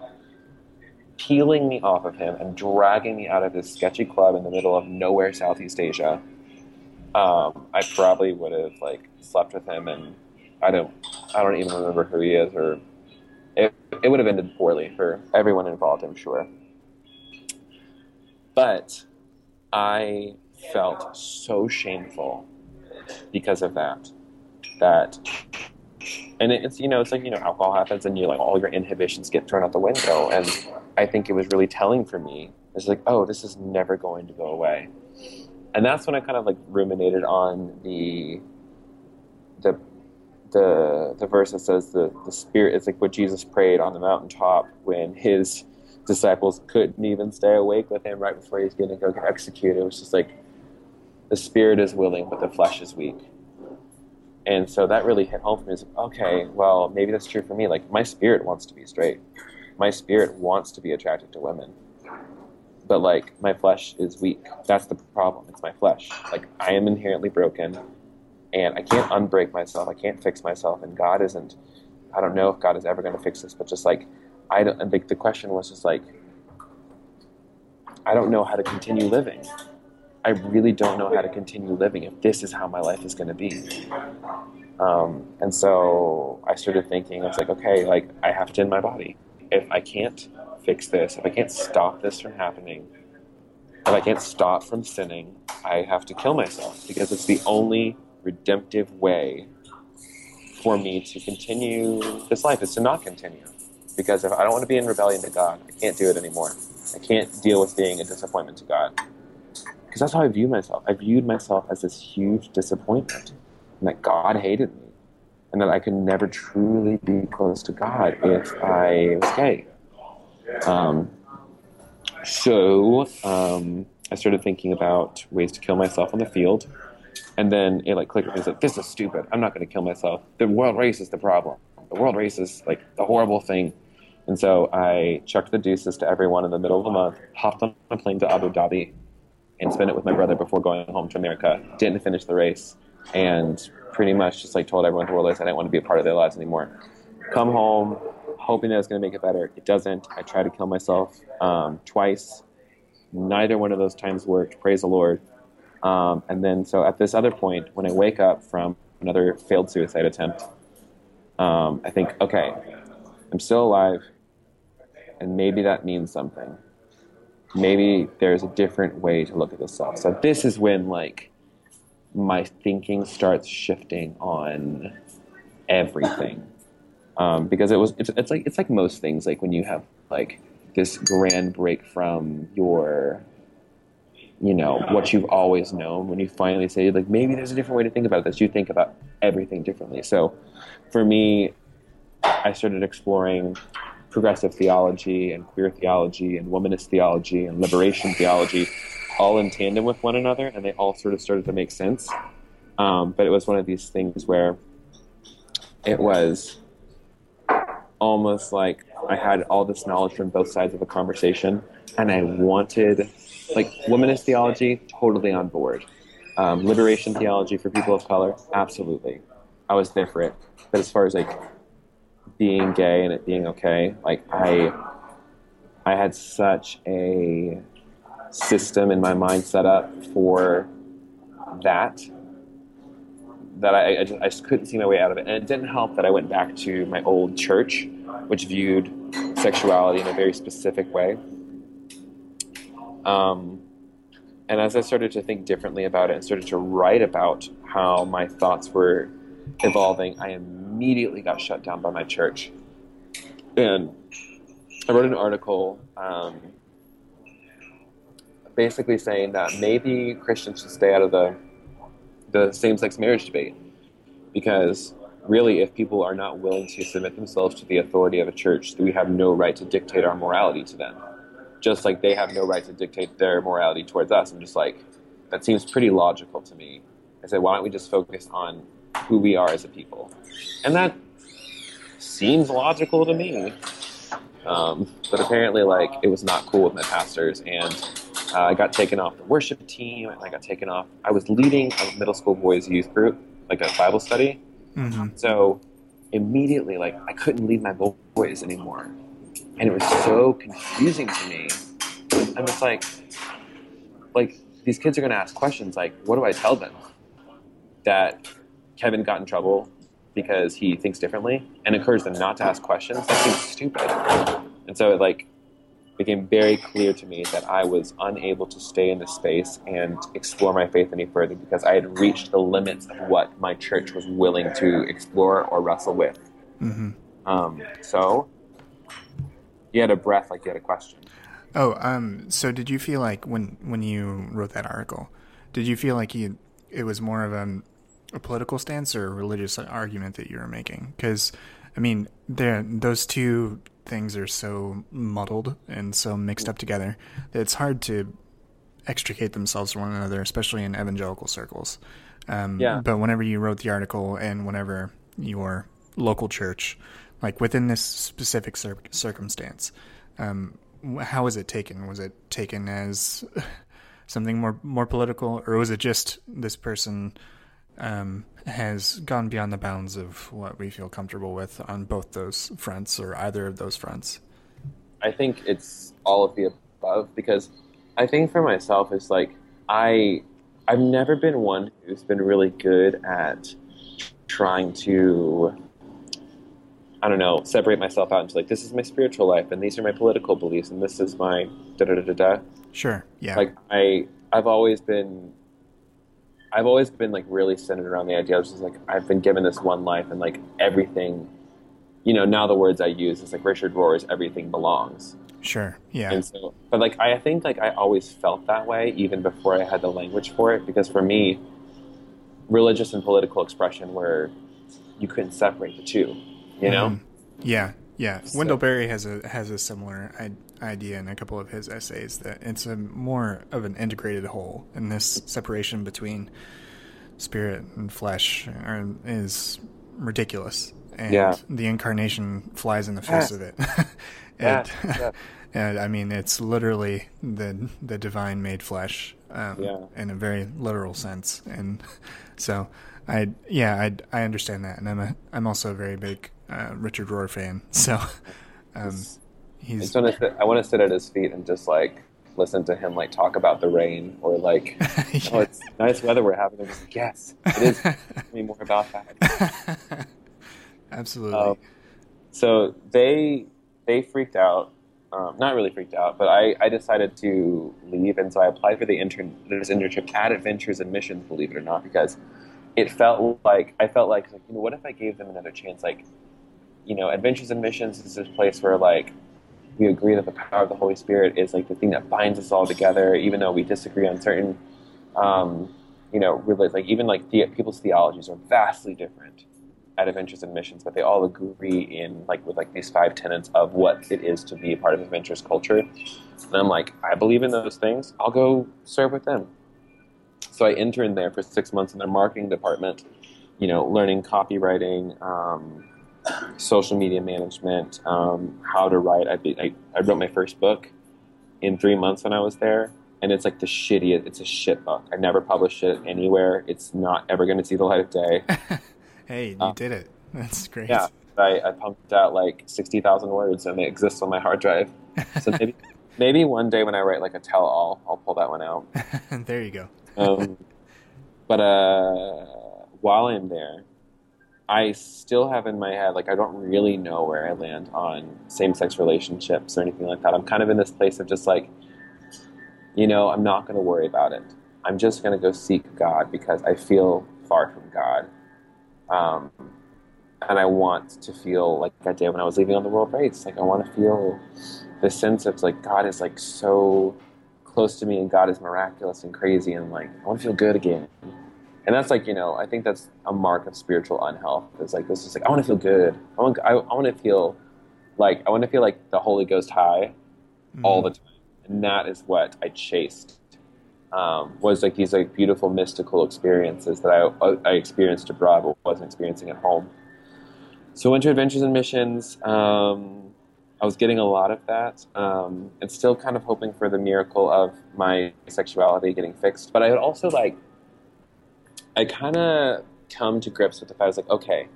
[SPEAKER 3] peeling me off of him and dragging me out of this sketchy club in the middle of nowhere, Southeast Asia, um, I probably would have like slept with him, and I don't, I don't even remember who he is, or it, it would have ended poorly for everyone involved, I'm sure. But I felt so shameful because of that. That, and it's you know it's like you know alcohol happens, and you like all your inhibitions get thrown out the window, and I think it was really telling for me. It's like, oh, this is never going to go away and that's when I kind of like ruminated on the the the the verse that says the the spirit is like what Jesus prayed on the mountaintop when his disciples couldn't even stay awake with him right before he's going to go get executed. It was just like the spirit is willing, but the flesh is weak. And so that really hit home for me. Like, okay, well, maybe that's true for me. Like my spirit wants to be straight. My spirit wants to be attracted to women but like my flesh is weak. That's the problem. It's my flesh. Like I am inherently broken, and I can't unbreak myself. I can't fix myself, and God isn't. I don't know if God is ever going to fix this, but just like I don't. The, the question was just like I don't know how to continue living. I really don't know how to continue living if this is how my life is going to be. Um, and so I started thinking, I was like, okay, like I have to end my body. If I can't fix this, if I can't stop this from happening, if I can't stop from sinning, I have to kill myself because it's the only redemptive way for me to continue this life is to not continue. Because if I don't want to be in rebellion to God, I can't do it anymore. I can't deal with being a disappointment to God. Because that's how I view myself. I viewed myself as this huge disappointment, and that God hated me, and that I could never truly be close to God if I was gay. Um, so um, I started thinking about ways to kill myself on the field. And then it like clicked me. It's like, this is stupid. I'm not going to kill myself. The world race is the problem. The world race is like the horrible thing. And so I chucked the deuces to everyone in the middle of the month, hopped on a plane to Abu Dhabi, and spent it with my brother before going home to America. Didn't finish the race, and pretty much just like told everyone the world race I didn't want to be a part of their lives anymore. Come home, hoping that it's going to make it better. It doesn't. I tried to kill myself um, twice. Neither one of those times worked. Praise the Lord. Um, and then, so at this other point, when I wake up from another failed suicide attempt, um, I think, okay, I'm still alive, and maybe that means something. Maybe there's a different way to look at this stuff. So this is when like my thinking starts shifting on everything, um, because it was it's, it's like it's like most things. Like when you have like this grand break from your you know what you've always known when you finally say like maybe there's a different way to think about this you think about everything differently so for me i started exploring progressive theology and queer theology and womanist theology and liberation theology all in tandem with one another and they all sort of started to make sense. Um, but it was one of these things where it was almost like i had all this knowledge from both sides of the conversation and i wanted like womanist theology totally on board. Um, liberation theology for people of color absolutely. I was there for it. But as far as like being gay and it being okay. Like i i had such a system in my mind set up for that that I, I, just, I just couldn't see my way out of it. And it didn't help that i went back to my old church which viewed sexuality in a very specific way. Um, and as i started to think differently about it and started to write about how my thoughts were evolving i immediately got shut down by my church. And i wrote an article um, basically saying that maybe christians should stay out of the the same-sex marriage debate. Because really if people are not willing to submit themselves to the authority of a church we have no right to dictate our morality to them. Just like they have no right to dictate their morality towards us. I'm just like that seems pretty logical to me. I said why don't we just focus on who we are as a people and that seems logical to me um, but apparently like it was not cool with my pastors and uh, I got taken off the worship team, and I got taken off. I was leading a middle school boys youth group, like a Bible study.
[SPEAKER 1] Mm-hmm.
[SPEAKER 3] So immediately, like I couldn't lead my boys anymore, and it was so confusing to me. I'm just like, like these kids are going to ask questions. Like, what do I tell them? That Kevin got in trouble because he thinks differently, and encourage them not to ask questions. That seems stupid. And so, it, like, became very clear to me that I was unable to stay in this space and explore my faith any further because I had reached the limits of what my church was willing to explore or wrestle with.
[SPEAKER 1] Mm-hmm.
[SPEAKER 3] Um, so, you had a breath like you had a question.
[SPEAKER 1] Oh, um, so did you feel like when when you wrote that article, did you feel like you it was more of a, a political stance or a religious argument that you were making? Because, I mean, there those two things are so muddled and so mixed up together that it's hard to extricate themselves from one another, especially in evangelical circles. Um,
[SPEAKER 3] Yeah.
[SPEAKER 1] But whenever you wrote the article and whenever your local church, like within this specific cir- circumstance, um, how was it taken? Was it taken as <laughs> something more more political, or was it just this person um, has gone beyond the bounds of what we feel comfortable with on both those fronts, or either of those fronts?
[SPEAKER 3] I think it's all of the above because I think for myself it's like I I've never been one who's been really good at trying to I don't know separate myself out into like this is my spiritual life and these are my political beliefs and this is my da da da da da.
[SPEAKER 1] Sure. Yeah.
[SPEAKER 3] Like I I've always been I've always been like really centered around the idea of just like I've been given this one life and like everything you know now the words I use is like Richard Rohr's everything belongs.
[SPEAKER 1] sure. Yeah.
[SPEAKER 3] And so, but like I think like I always felt that way even before I had the language for it because for me, religious and political expression were you couldn't separate the two. You know,
[SPEAKER 1] Mhm. Yeah. Yeah,
[SPEAKER 3] So-
[SPEAKER 1] Wendell Berry has a has a similar I- idea in a couple of his essays that it's a more of an integrated whole, and this separation between spirit and flesh are, is ridiculous, and
[SPEAKER 3] Yeah.
[SPEAKER 1] the incarnation flies in the face
[SPEAKER 3] Yeah.
[SPEAKER 1] of it. <laughs>
[SPEAKER 3] Yeah,
[SPEAKER 1] and,
[SPEAKER 3] yeah. <laughs>
[SPEAKER 1] and I mean, it's literally the the divine made flesh, um,
[SPEAKER 3] Yeah.
[SPEAKER 1] in a very literal sense, and <laughs> so I yeah I I understand that, and I'm a I'm also a very big uh, Richard Rohr fan, <laughs> so um,
[SPEAKER 3] I
[SPEAKER 1] he's
[SPEAKER 3] just want to sit, I want to sit at his feet and just like listen to him like talk about the rain or like <laughs> oh it's nice weather we're having. I'm just like yes, it is. <laughs> Tell me more about that.
[SPEAKER 1] absolutely
[SPEAKER 3] Um, so they they freaked out. Um, not really freaked out, but I, I decided to leave, and so I applied for the intern this internship at Adventures in Missions, believe it or not, because it felt like I felt like, like you know what if I gave them another chance? Like, you know, Adventures in Missions is this place where like we agree that the power of the Holy Spirit is like the thing that binds us all together, even though we disagree on certain, um, you know, really like even like the, people's theologies are vastly different at Adventures in Missions, but they all agree in like with like these five tenets of what it is to be a part of adventurous culture. And I'm like, I believe in those things. I'll go serve with them. So I interned there for six months in their marketing department, you know, learning copywriting, um, social media management, um, how to write. I, be, I, I wrote my first book in three months when I was there. And it's like the shittiest, it's a shit book. I never published it anywhere. It's not ever going to see the light of day. <laughs>
[SPEAKER 1] hey you
[SPEAKER 3] uh,
[SPEAKER 1] did it <laughs> that's great
[SPEAKER 3] Yeah, I, I pumped out like sixty thousand words, and it exists on my hard drive. So <laughs> maybe, maybe one day when I write like a tell-all, I'll pull that one out.
[SPEAKER 1] there you go
[SPEAKER 3] Um, but uh, while I'm there, I still have in my head like I don't really know where I land on same-sex relationships or anything like that. I'm kind of in this place of just like, you know, I'm not going to worry about it. I'm just going to go seek God because I feel far from God. Um, and I want to feel like that day when I was leaving on the world race. Like I want to feel this sense of like God is like so close to me and God is miraculous and crazy and like I want to feel good again. And that's like you know I think that's a mark of spiritual unhealth. It's like this is like I want to feel good. I want I, I want to feel like I want to feel like the Holy Ghost high all the time, and that is what I chased. Um, was like these like beautiful mystical experiences that I, I experienced abroad but wasn't experiencing at home. So went to Adventures in Missions. Um, I was getting a lot of that, um, and still kind of hoping for the miracle of my sexuality getting fixed. But I would also like, I kind of come to grips with the fact I was like, okay,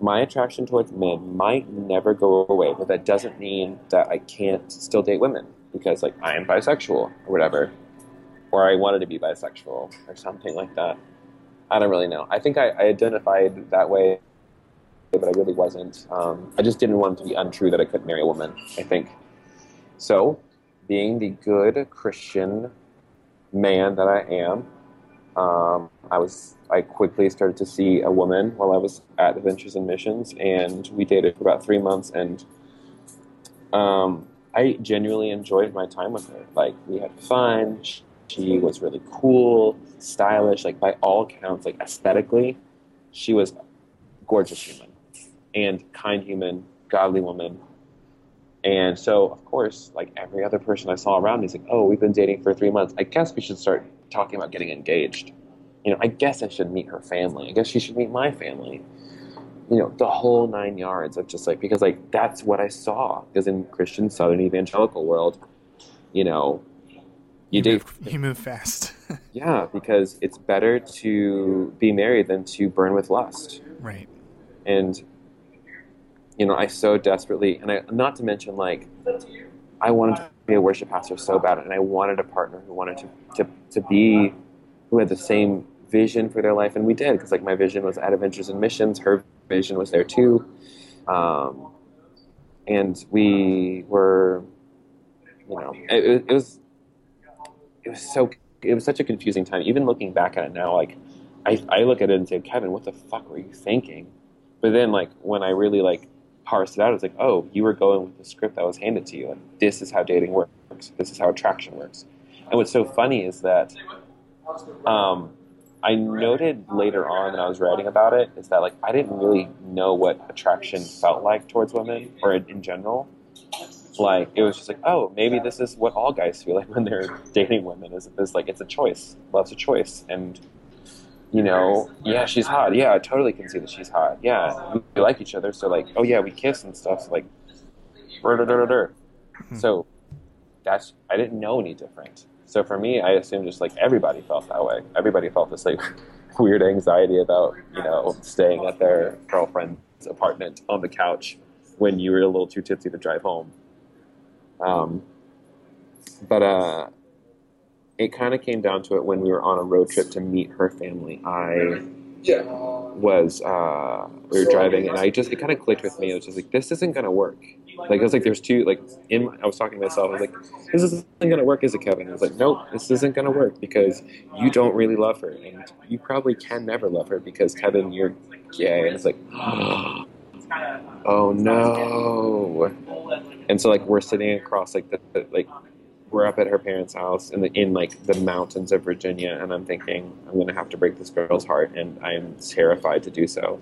[SPEAKER 3] my attraction towards men might never go away, but that doesn't mean that I can't still date women because like I am bisexual or whatever, or I wanted to be bisexual or something like that. I don't really know. I think I, I identified that way, but I really wasn't. Um, I just didn't want to be untrue that I couldn't marry a woman. I think so. Being the good Christian man that I am, um, I was I quickly started to see a woman while I was at Adventures in Missions, and we dated for about three months, and um, I genuinely enjoyed my time with her. Like we had fun. She was really cool, stylish. Like by all counts, like aesthetically, she was gorgeous human and kind human, godly woman. And so, of course, like every other person I saw around me, he's like, "Oh, we've been dating for three months. I guess we should start talking about getting engaged." You know, I guess I should meet her family. I guess she should meet my family. You know, the whole nine yards of just like because like that's what I saw. Because in Christian Southern evangelical world, you know, you, date
[SPEAKER 1] move, you move fast <laughs>
[SPEAKER 3] yeah because it's better to be married than to burn with lust
[SPEAKER 1] right
[SPEAKER 3] and you know i so desperately and i not to mention like i wanted to be a worship pastor so bad and i wanted a partner who wanted to to, to be who had the same vision for their life and we did because like my vision was at Adventures in Missions. Her vision was there too. Um, and we were you know it, it was it was so it was such a confusing time. Even looking back at it now like I, I look at it and say kevin what the fuck were you thinking? But then like when i really like parsed it out it's like oh you were going with the script that was handed to you and this is how dating works this is how attraction works and what's so funny is that um, I noted later on when I was writing about it is that like I didn't really know what attraction felt like towards women or in, general. Like it was just like, oh, maybe this is what all guys feel like when they're <laughs> dating women. Is like it's a choice? Love's a choice, and you know, yeah, she's hot. Yeah, I totally can see that she's hot. Yeah, we like each other, so like, oh yeah, we kiss and stuff. So like, so that's I didn't know any different. So for me, I assumed just like everybody felt that way. Everybody felt this like <laughs> weird anxiety about you know staying at their girlfriend's apartment on the couch when you were a little too tipsy to drive home. Um, but uh, it kind of came down to it when we were on a road trip to meet her family. I was uh, we were driving, and I just it kind of clicked with me. It was just like this isn't gonna work. Like I was like, there's two like in. I was talking to myself. I was like, this isn't gonna work, is it, Kevin? I was like, nope, this isn't gonna work because you don't really love her, and you probably can never love her because Kevin, you're gay. And it's like, <gasps> oh no. And so like we're sitting across like the, the like we're up at her parents' house in the in like the mountains of Virginia, and I'm thinking I'm gonna have to break this girl's heart, and I'm terrified to do so.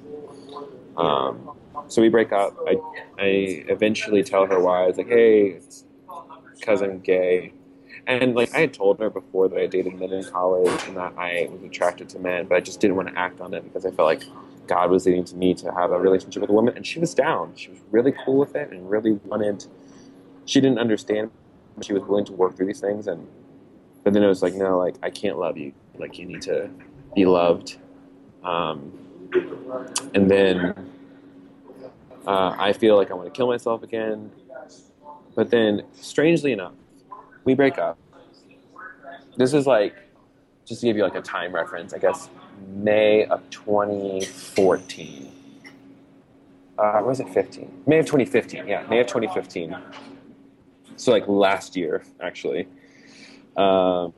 [SPEAKER 3] Um, so we break up. I I eventually tell her why. I was like, hey, cousin gay, and like I had told her before that I dated men in college and that I was attracted to men, but I just didn't want to act on it because I felt like God was leading to me to have a relationship with a woman, and she was down. She was really cool with it and really wanted. She didn't understand she was willing to work through these things and but then it was like no like i can't love you. Like you need to be loved. Um, and then uh, i feel like i want to kill myself again. But then strangely enough we break up. This is like just to give you like a time reference i guess may of 2014 uh, was it 15 may of 2015 yeah may of 2015 so like last year actually. Um,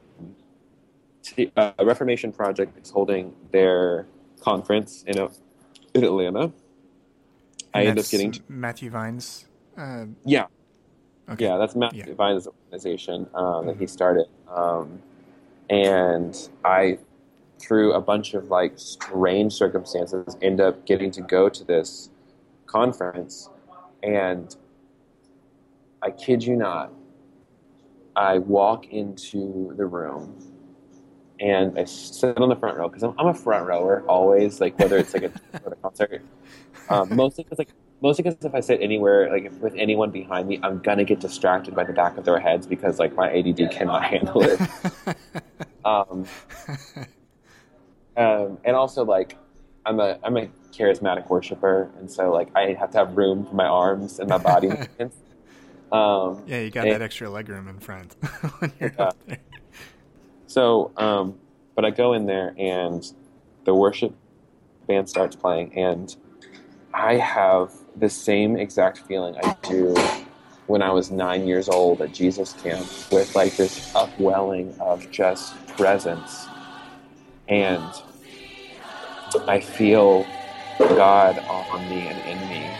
[SPEAKER 3] uh, Reformation Project is holding their conference in, a, in Atlanta.
[SPEAKER 1] And
[SPEAKER 3] I end up getting to,
[SPEAKER 1] Matthew Vines. Uh,
[SPEAKER 3] yeah,
[SPEAKER 1] okay.
[SPEAKER 3] yeah, that's Matthew
[SPEAKER 1] Yeah.
[SPEAKER 3] Vines' organization um, that he started, um, and I, through a bunch of like strange circumstances, end up getting to go to this conference, and I kid you not, I walk into the room and I sit on the front row because I'm, I'm a front rower always, like whether it's like a, <laughs> or a concert. Um, mostly because like mostly because if I sit anywhere like with anyone behind me, I'm gonna get distracted by the back of their heads because like my ADD cannot handle it. <laughs> Um, um, and also like I'm a I'm a charismatic worshiper, and so like I have to have room for my arms and my body. <laughs> Um,
[SPEAKER 1] yeah, you got
[SPEAKER 3] and-
[SPEAKER 1] that extra legroom in front <laughs>
[SPEAKER 3] Yeah. So, um, but I go in there and the worship band starts playing, and I have the same exact feeling I do when I was nine years old at Jesus camp with like this upwelling of just presence. And I feel God on me and in me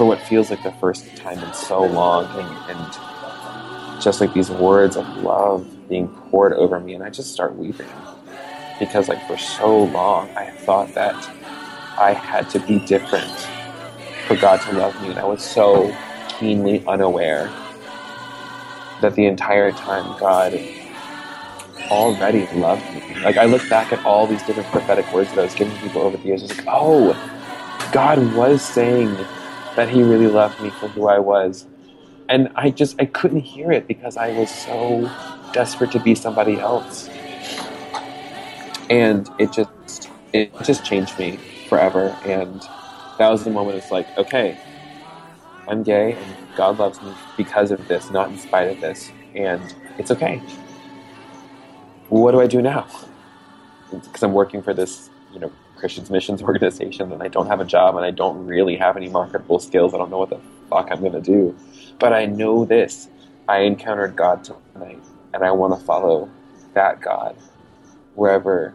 [SPEAKER 3] for what feels like the first time in so long. And, and just like these words of love being poured over me and I just start weeping because like for so long I thought that I had to be different for God to love me and I was so keenly unaware that the entire time God already loved me. Like I look back at all these different prophetic words that I was giving people over the years. It's like, oh, God was saying that He really loved me for who I was, and I just I couldn't hear it because I was so desperate to be somebody else, and it just it just changed me forever. And that was the moment. It's like, okay, I'm gay, and God loves me because of this, not in spite of this, and it's okay what do I do now? Because I'm working for this, you know, Christians missions <laughs> organization, and I don't have a job, and I don't really have any marketable skills. I don't know what the fuck I'm gonna do, but I know this: I encountered God tonight, and I want to follow that God wherever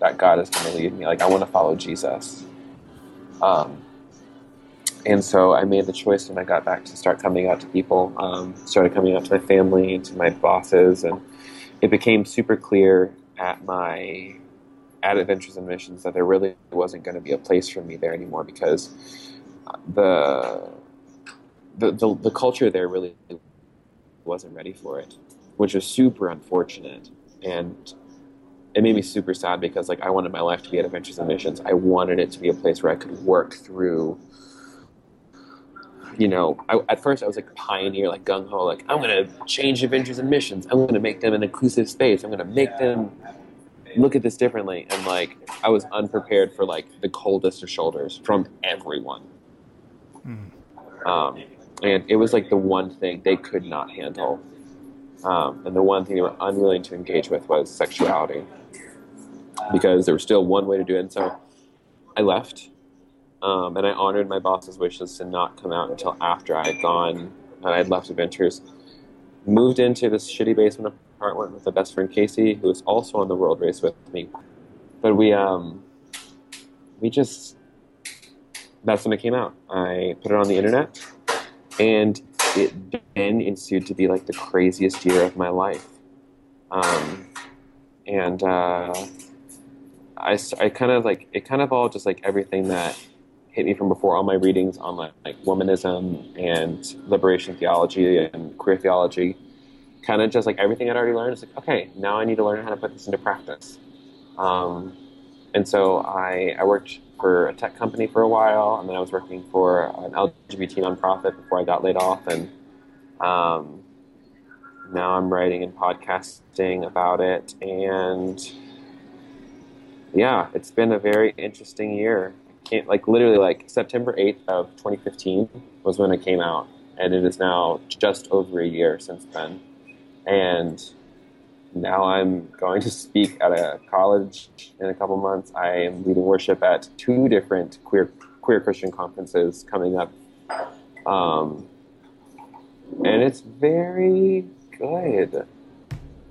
[SPEAKER 3] that God is going to lead me. Like I want to follow Jesus. Um, and so I made the choice when I got back to start coming out to people. Um, started coming out to my family and to my bosses, and it became super clear at my at Adventures in Missions that there really wasn't going to be a place for me there anymore because the the, the, the culture there really wasn't ready for it, which was super unfortunate. And it made me super sad because like I wanted my life to be at Adventures in Missions. I wanted it to be a place where I could work through you know, I, at first I was like pioneer, like gung ho, like I'm gonna change Adventures in Missions. I'm gonna make them an inclusive space. I'm gonna make them look at this differently. And like I was unprepared for like the coldest of shoulders from everyone. Mm. Um, and it was like the one thing they could not handle. Um, and the one thing they were unwilling to engage with was sexuality because there was still one way to do it. And so I left um, and I honored my boss's wishes to not come out until after I had gone and I had left Adventures. Moved into this shitty basement apartment with my best friend Casey, who was also on the world race with me. But we, um, we just, that's when it came out. I put it on the internet, and it then ensued to be like the craziest year of my life. Um, and uh, I, I kind of like, it kind of all just like everything that hit me from before all my readings on like, like womanism and liberation theology and queer theology. Kind of just like everything I'd already learned. It's like, okay, now I need to learn how to put this into practice. Um, and so I, I worked for a tech company for a while, and then I was working for an LGBT nonprofit before I got laid off. And um, now I'm writing and podcasting about it. And yeah, it's been a very interesting year came, like literally like September 8th of 2015 was when it came out, and it is now just over a year since then. And now I'm going to speak at a college in a couple months. I am leading worship at two different queer queer Christian conferences coming up, um, and it's very good.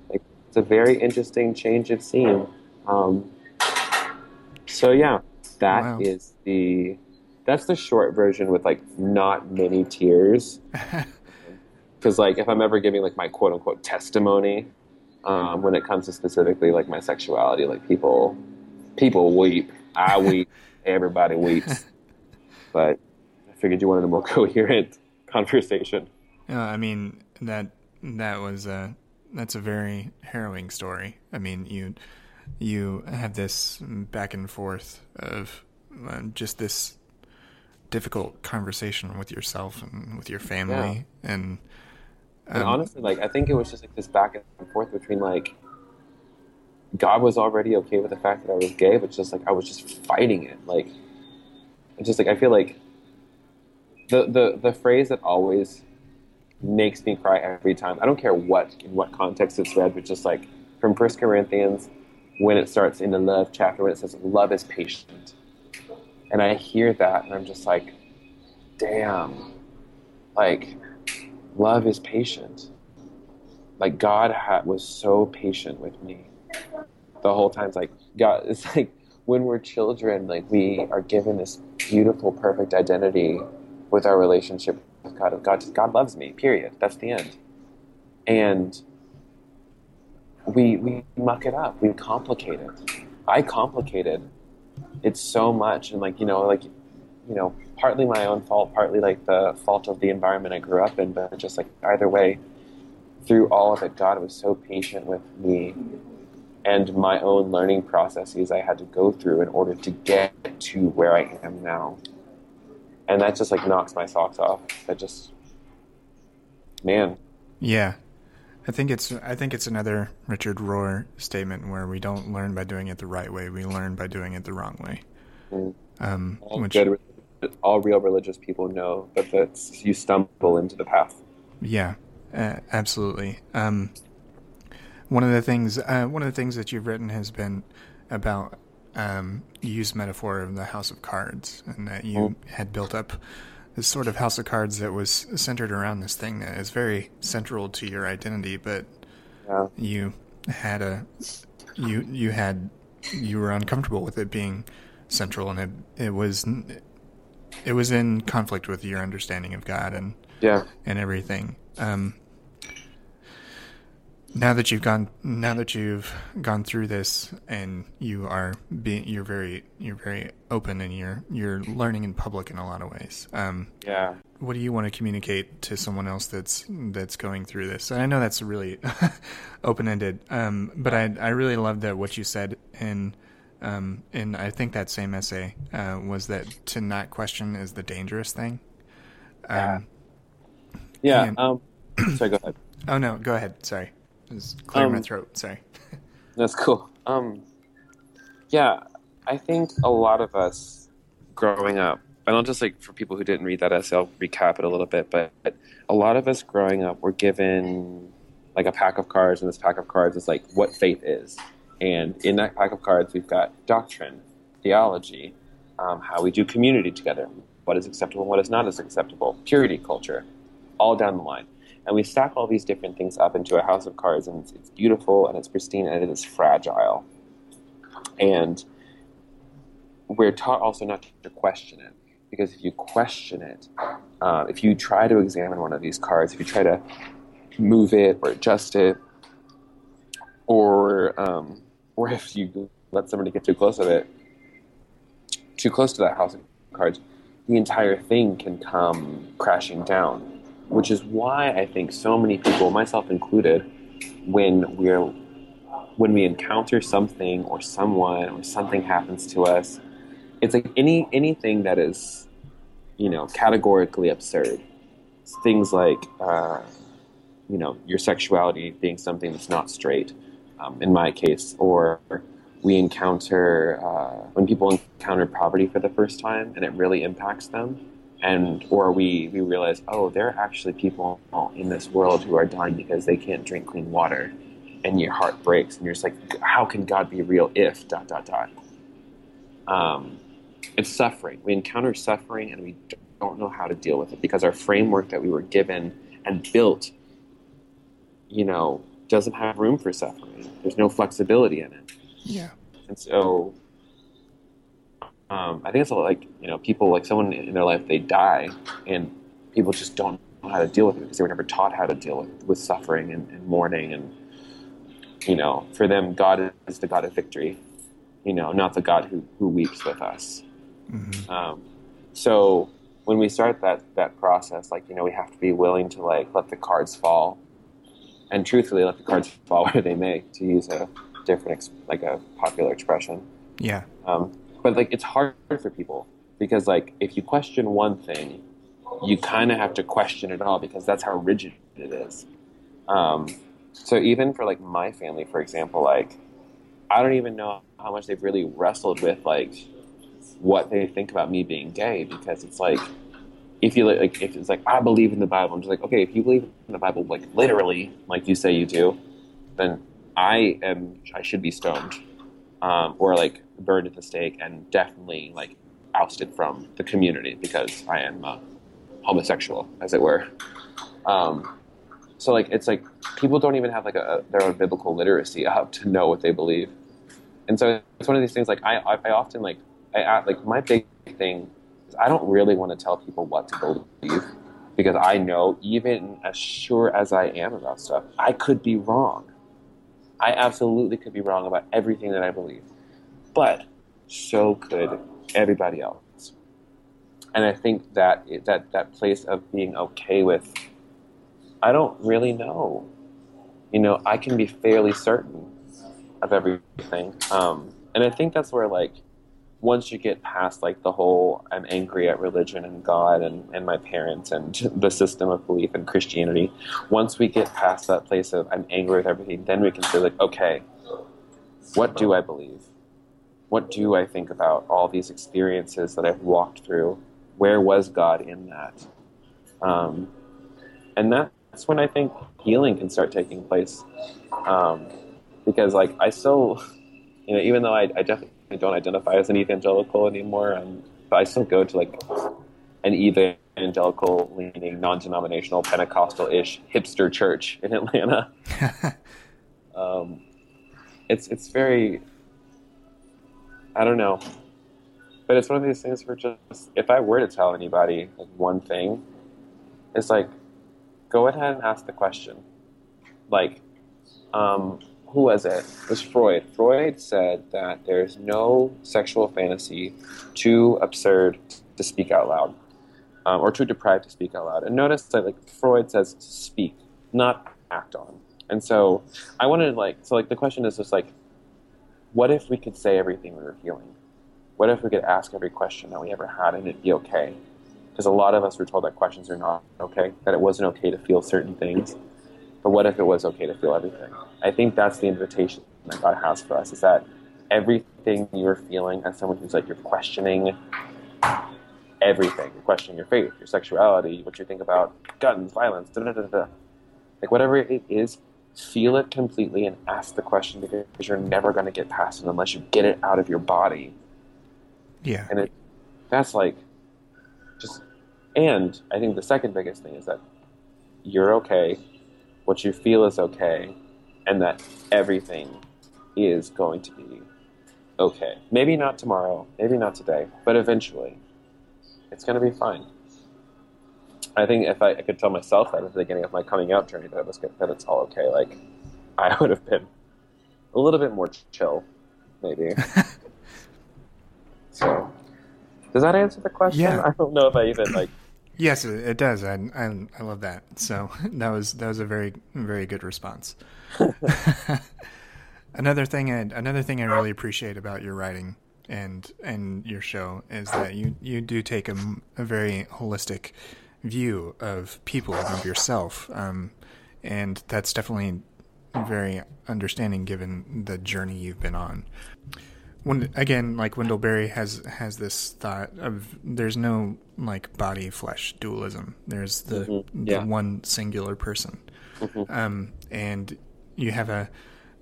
[SPEAKER 3] Like, it's a very interesting change of scene. Um, so yeah, that wow. is the that's the short version with like not many tears. <laughs> Because like if I'm ever giving like my quote unquote testimony, um, when it comes to specifically like my sexuality, like people people weep, I <laughs> weep, everybody weeps. But I figured you wanted a more <laughs> coherent conversation.
[SPEAKER 1] Yeah, I mean that that was a that's a very harrowing story. I mean you you have this back and forth of uh, just this difficult conversation with yourself and with your family yeah. and
[SPEAKER 3] um, and honestly like i think it was just like this back and forth between like god was already okay with the fact that i was gay but just like i was just fighting it like it's just like i feel like the the the phrase that always makes me cry every time i don't care what in what context it's read but just like from first corinthians when it starts in the love chapter when it says love is patient and i hear that and i'm just like damn. Like love is patient. Like god ha- was so patient with me the whole time. It's like god it's <laughs> like when we're children like we are given this beautiful perfect identity with our relationship with god god god loves me period. That's the end. And we we muck it up. We complicate it. I complicated it so much, and like you know, like you know, partly my own fault, partly like the fault of the environment I grew up in. But just like either way, through all of it, God was so patient with me and my own learning processes I had to go through in order to get to where I am now. And that just like knocks my socks off. That just, man.
[SPEAKER 1] Yeah, I think it's I think it's another Richard Rohr statement where we don't learn by doing it the right way; we learn by doing it the wrong way.
[SPEAKER 3] Mm. Um, all, which, good, all real religious people know that that's you stumble into the path.
[SPEAKER 1] Yeah, uh, absolutely. Um, one of the things uh, one of the things that you've written has been about um, you use metaphor of the house of cards, and that you mm. had built up this sort of house of cards that was centered around this thing that is very central to your identity, but yeah. you had a you you had you were uncomfortable with it being central, and it it was it was in conflict with your understanding of God and
[SPEAKER 3] yeah
[SPEAKER 1] and everything. Um, now that you've gone now that you've gone through this and you are being you're very you're very open and you're you're learning in public in a lot of ways um
[SPEAKER 3] yeah.
[SPEAKER 1] what do you want to communicate to someone else that's that's going through this? And i know that's really <laughs> open-ended um but i i really love that what you said in um and i think that same essay uh was that to not question is the dangerous thing.
[SPEAKER 3] Um yeah, yeah
[SPEAKER 1] and,
[SPEAKER 3] um <clears throat> sorry go ahead.
[SPEAKER 1] Oh no go ahead sorry it's clear um, my throat. Sorry.
[SPEAKER 3] that's cool. Um, yeah, I think a lot of us growing up, and I'll just like for people who didn't read that essay, I'll recap it a little bit. But a lot of us growing up were given like a pack of cards, and this pack of cards is like what faith is. And in that pack of cards, we've got doctrine, theology, um, how we do community together, what is acceptable, and what is not as acceptable, purity culture, all down the line. And we stack all these different things up into a house of cards, and it's, it's beautiful and it's pristine and it is fragile. And we're taught also not to question it, because if you question it, uh, if you try to examine one of these cards, if you try to move it or adjust it, or um, or if you let somebody get too close of it, too close to that house of cards, the entire thing can come crashing down which is why I think so many people, myself included, when we're when we encounter something or someone or something happens to us, it's like any anything that is, you know, categorically absurd. Things like, uh, you know, your sexuality being something that's not straight, um, in my case, or we encounter uh, when people encounter poverty for the first time and it really impacts them and or we we realize oh there are actually people in this world who are dying because they can't drink clean water and your heart breaks and you're just like how can god be real if dot dot dot? Um, it's suffering. We encounter suffering and we don't know how to deal with it because our framework that we were given and built you know doesn't have room for suffering. There's no flexibility in it.
[SPEAKER 1] Yeah.
[SPEAKER 3] And so um, I think it's like you know people like someone in their life they die and people just don't know how to deal with it because they were never taught how to deal with, with suffering and, and mourning and you know for them God is the God of victory you know not the God who, who weeps with us. Mm-hmm. um, so when we start that that process like you know we have to be willing to like let the cards fall. And truthfully let the cards fall <laughs> where they may to use a different like a popular expression.
[SPEAKER 1] Yeah.
[SPEAKER 3] Um, but like it's hard for people because like if you question one thing you kind of have to question it all because that's how rigid it is. Um, so even for like my family for example like i don't even know how much they've really wrestled with like what they think about me being gay because it's like if you like if it's like i believe in the bible i'm just like okay if you believe in the bible like literally like you say you do then i am i should be stoned um, or like burned at the stake and definitely like ousted from the community because I am uh, homosexual, as it were. Um, so like it's like people don't even have like a, their own biblical literacy <laughs> up to know what they believe, and so it's one of these things. Like I, I, I often like I like my big thing is I don't really want to tell people what to believe because I know even as sure as I am about stuff, I could be wrong. I absolutely could be wrong about everything that I believe. But so could everybody else. And I think that that that place of being okay with I don't really know. You know, I can be fairly certain of everything. Um, and I think that's where like once you get past like the whole I'm angry at religion and God and, and my parents and <laughs> the system of belief and Christianity, once we get past that place of I'm angry with everything, then we can say like, okay, what do I believe? What do I think about all these experiences that I've walked through? Where was God in that? Um, and that's when I think healing can start taking place. Um, because like I still, <laughs> you know, even though I, I definitely I don't identify as an evangelical anymore, um, but I still go to like an evangelical leaning, non denominational, Pentecostal ish hipster church in Atlanta. <laughs> um, it's it's very I don't know. But it's one of these things where just if I were to tell anybody like one thing, it's like go ahead and ask the question. Like um, who was it? It was Freud. Freud said that there's no sexual fantasy too absurd to speak out loud, um, or too deprived to speak out loud. And notice that like Freud says speak, not act on. And so I wanted like so like the question is just like, what if we could say everything we were feeling? What if we could ask every question that we ever had and it'd be okay? Because a lot of us were told that questions are not okay, that it wasn't okay to feel certain things. But what if it was okay to feel everything? I think that's the invitation that God has for us is that everything you're feeling as someone who's like you're questioning everything. You're questioning your faith, your sexuality, what you think about guns, violence, da da da da. Like whatever it is, feel it completely and ask the question because you're never going to get past it unless you get it out of your body.
[SPEAKER 1] Yeah.
[SPEAKER 3] And it that's like just and I think the second biggest thing is that you're okay, what you feel is okay, and that everything is going to be okay. Maybe not tomorrow, maybe not today, but eventually it's going to be fine. I think if I, I, could tell myself that at the beginning of my coming out journey that it was good, that it's all okay, like I would have been a little bit more chill, maybe. <laughs> so, does that answer the question?
[SPEAKER 1] Yeah.
[SPEAKER 3] I don't know if I even like.
[SPEAKER 1] Yes, it does. I, I I love that. So <laughs> that was that was a very very good response. <laughs> another thing I another thing I really appreciate about your writing and and your show is that you you do take a, a very holistic view of people and of yourself, um, and that's definitely very understanding given the journey you've been on. When again, like Wendell Berry has has this thought of there's no like body flesh dualism. There's the
[SPEAKER 3] Mhm, yeah.
[SPEAKER 1] the one singular person, um, and you have a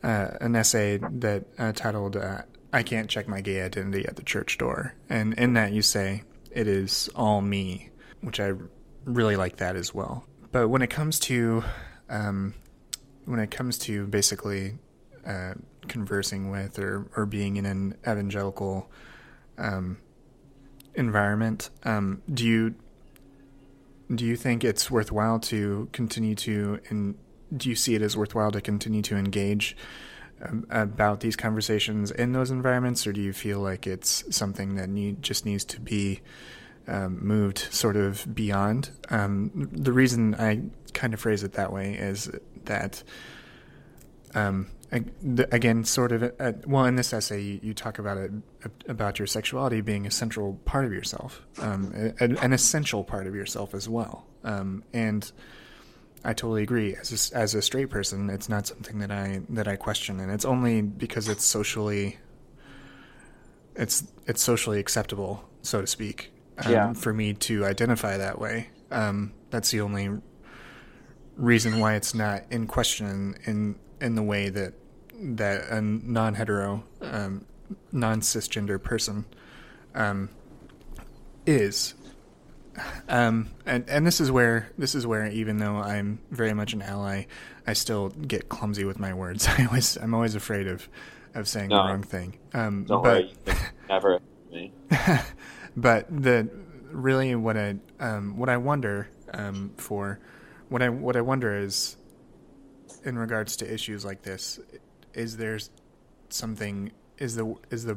[SPEAKER 1] uh, an essay that uh, titled uh, "I Can't Check My Gay Identity at the Church Door," and in that you say it is all me, which I really like that as well. But when it comes to um, when it comes to basically uh, conversing with or, or being in an evangelical um, environment, um, do you do you think it's worthwhile to continue to and do you see it as worthwhile to continue to engage um, about these conversations in those environments, or do you feel like it's something that need just needs to be um, moved sort of beyond? Um, the reason I kind of phrase it that way is that, um, again, sort of, uh, well, in this essay, you, you talk about it about your sexuality being a central part of yourself, um, a, an essential part of yourself as well, um, and. I totally agree. As a, as a straight person, it's not something that I that I question, and it's only because it's socially it's it's socially acceptable, so to speak, um,
[SPEAKER 3] Yeah.
[SPEAKER 1] for me to identify that way. Um, that's the only reason why it's not in question in in the way that that a non hetero, um, non cisgender person um, is. Um, and and this is where this is where even though I'm very much an ally, I still get clumsy with my words. <laughs> I always I'm always afraid of of saying
[SPEAKER 3] No.
[SPEAKER 1] the wrong thing. Um,
[SPEAKER 3] Don't
[SPEAKER 1] but
[SPEAKER 3] worry, <laughs> never me. <laughs>
[SPEAKER 1] but the really what I um, what I wonder um, for what I what I wonder is in regards to issues like this is there something is the is the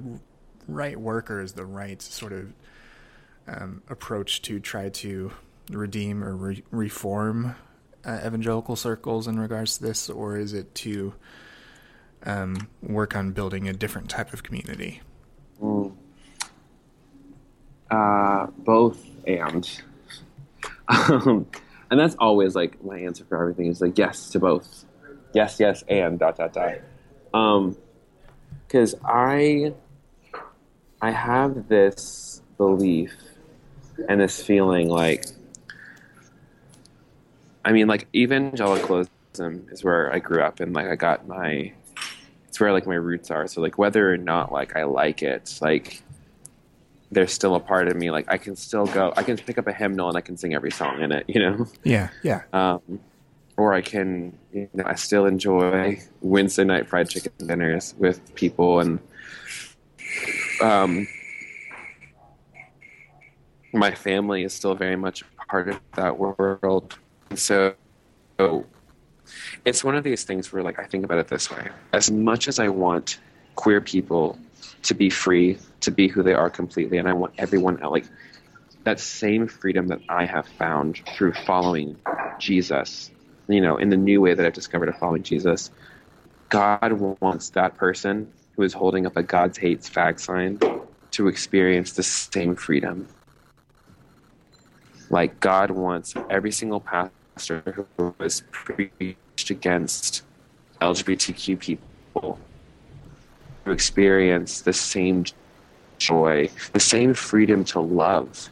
[SPEAKER 1] right work or is the right sort of um, approach to try to redeem or re- reform uh, evangelical circles in regards to this or is it to um, work on building a different type of community
[SPEAKER 3] Mm. Uh, both and. Um, and that's always like my answer for everything is like yes to both. Yes, yes, and dot dot dot. Um, because I, I have this belief and this feeling like, I mean, like evangelicalism is where I grew up and like I got my, it's where like my roots are. So like whether or not like I like it, like there's still a part of me like I can still go I can pick up a hymnal and I can sing every song in it, you know.
[SPEAKER 1] yeah yeah
[SPEAKER 3] Um, or I can you know, I still enjoy Wednesday night fried chicken dinners with people and um my family is still very much part of that world. So, so it's one of these things where like I think about it this way. As much as I want queer people to be free, to be who they are completely, and I want everyone like that same freedom that I have found through following Jesus, you know, in the new way that I've discovered of following Jesus. God wants that person who is holding up a God's hates fag sign to experience the same freedom. Like God wants every single pastor who has preached against LGBTQ people to experience the same joy, the same freedom to love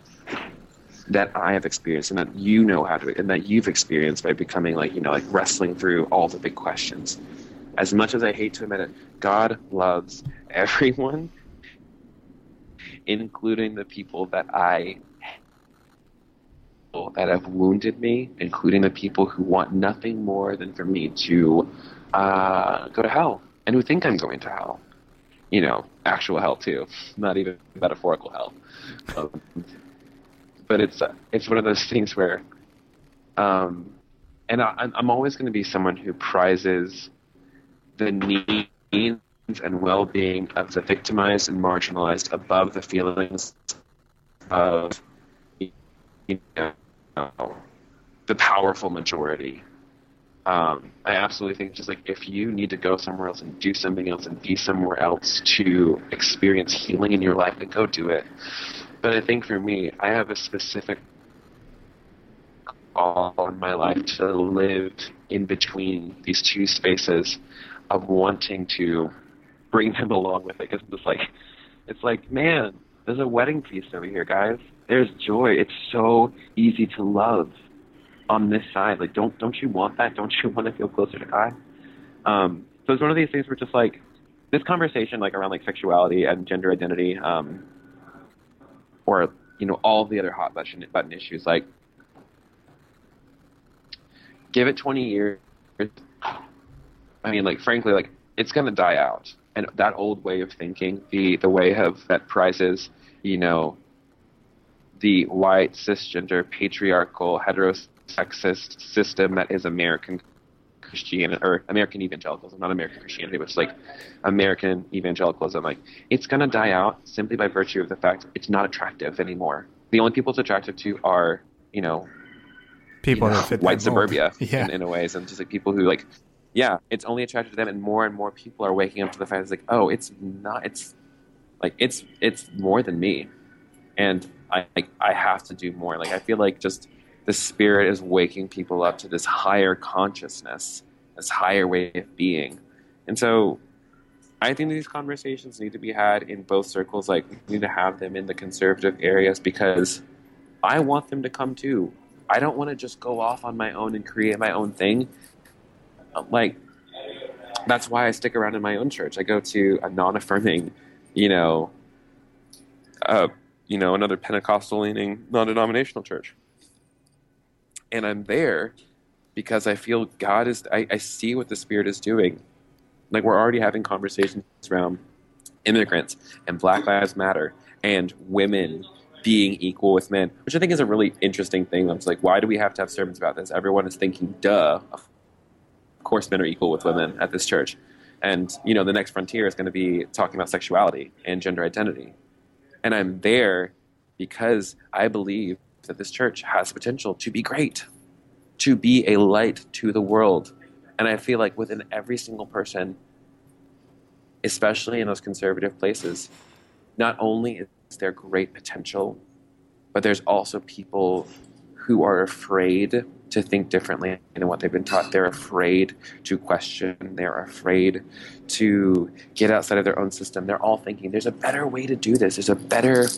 [SPEAKER 3] that I have experienced and that you know how to and that you've experienced by becoming like, you know, like wrestling through all the big questions. As much as I hate to admit it, God loves <laughs> everyone, including the people that I that have wounded me, including the people who want nothing more than for me to uh, go to hell and who think I'm going to hell. You know, actual hell too, not even metaphorical hell. Um, but it's it's one of those things where, um, and I, I'm always going to be someone who prizes the needs and well-being of the victimized and marginalized above the feelings of you know the powerful majority. Um, I absolutely think just like if you need to go somewhere else and do something else and be somewhere else to experience healing in your life, then go do it. But I think for me, I have a specific call in my life to live in between these two spaces of wanting to bring them along with it. Because it's like, it's like, man, there's a wedding feast over here, guys. There's joy. It's so easy to love on this side. Like, don't don't you want that? Don't you want to feel closer to God? Um, so it's one of these things where just like this conversation, like around like sexuality and gender identity, um, or you know all the other hot button button issues, like give it 20 years. I mean, like frankly, like it's gonna die out, and that old way of thinking, the the way of that prizes, you know, the white cisgender patriarchal heterosexist system that is American Christianity or American evangelicalism, not American Christianity, but it's like American evangelicalism. Like it's gonna die out simply by virtue of the fact it's not attractive anymore. The only people it's attractive to are, you know,
[SPEAKER 1] People
[SPEAKER 3] you know, white suburbia <laughs>
[SPEAKER 1] Yeah.
[SPEAKER 3] in, in a way, and just like people who like, yeah, it's only attracted to them, and more and more people are waking up to the fact it's like, oh, it's not, it's like it's it's more than me, and I like I have to do more. Like I feel like just the spirit is waking people up to this higher consciousness, this higher way of being, and so. I think these conversations need to be had in both circles. Like, we need to have them in the conservative areas because I want them to come too. I don't want to just go off on my own and create my own thing. Like, that's why I stick around in my own church. I go to a non-affirming, you know, uh, you know, another Pentecostal-leaning, non-denominational church, and I'm there because I feel God is. I, I see what the Spirit is doing. Like we're already having conversations around immigrants and Black Lives Matter and women being equal with men, which I think is a really interesting thing. It's like, why do we have to have sermons about this? Everyone is thinking, duh, of course men are equal with women at this church. And, you know, the next frontier is going to be talking about sexuality and gender identity. And I'm there because I believe that this church has potential to be great, to be a light to the world. And I feel like within every single person, especially in those conservative places, not only is there great potential, but there's also people who are afraid to think differently than what they've been taught. They're afraid to question. They're afraid to get outside of their own system. They're all thinking, there's a better way to do this. There's a better.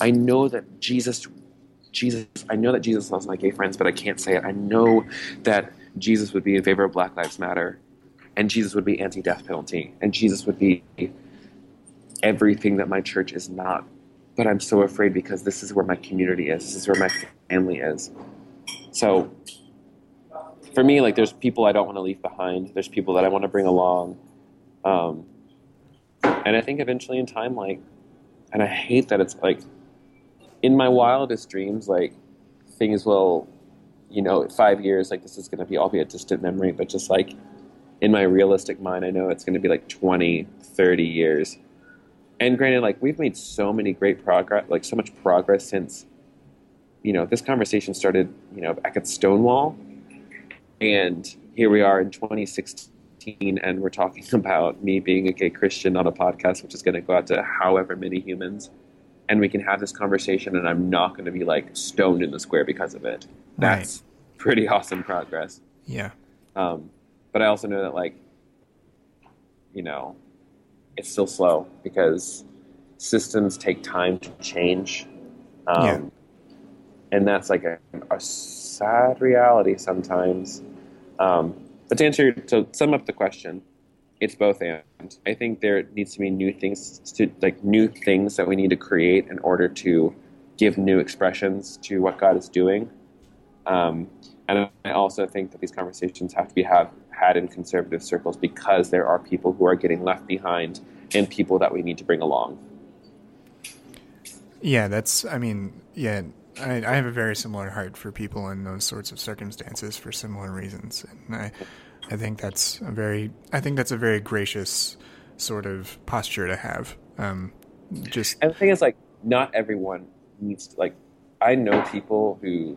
[SPEAKER 3] I know that Jesus, Jesus, I know that Jesus loves my gay friends, but I can't say it. I know that Jesus would be in favor of Black Lives Matter, and Jesus would be anti-death penalty, and Jesus would be everything that my church is not. But I'm so afraid because this is where my community is. This is where my family is. So for me, like there's people I don't want to leave behind. There's people that I want to bring along. Um, and I think eventually in time, like, and I hate that it's like, in my wildest dreams, like, things will you know, five years, like this is going to be all be a distant memory, but just like in my realistic mind, I know it's going to be like 20, 30 years. And granted, like we've made so many great progress, like so much progress since, you know, this conversation started, you know, back at Stonewall. And here we are in 2016, and we're talking <laughs> about me being a gay Christian on a podcast, which is going to go out to however many humans. And we can have this conversation, and I'm not going to be like stoned in the square because of it. That's right. pretty awesome progress.
[SPEAKER 1] Yeah.
[SPEAKER 3] Um, but I also know that, like, you know, it's still slow because systems take time to change. Um, yeah. And that's like a, a sad reality sometimes. Um, but to answer to sum up the question, it's both and. I think there needs to be new things to like new things that we need to create in order to give new expressions to what God is doing. Um, and I also think that these conversations have to be have, had in conservative circles because there are people who are getting left behind and people that we need to bring along.
[SPEAKER 1] Yeah, that's. I mean, yeah, I, I have a very similar heart for people in those sorts of circumstances for similar reasons, and I, I think that's a very, I think that's a very gracious sort of posture to have. Um, just
[SPEAKER 3] and the thing is, like, not everyone needs to like. I know people who,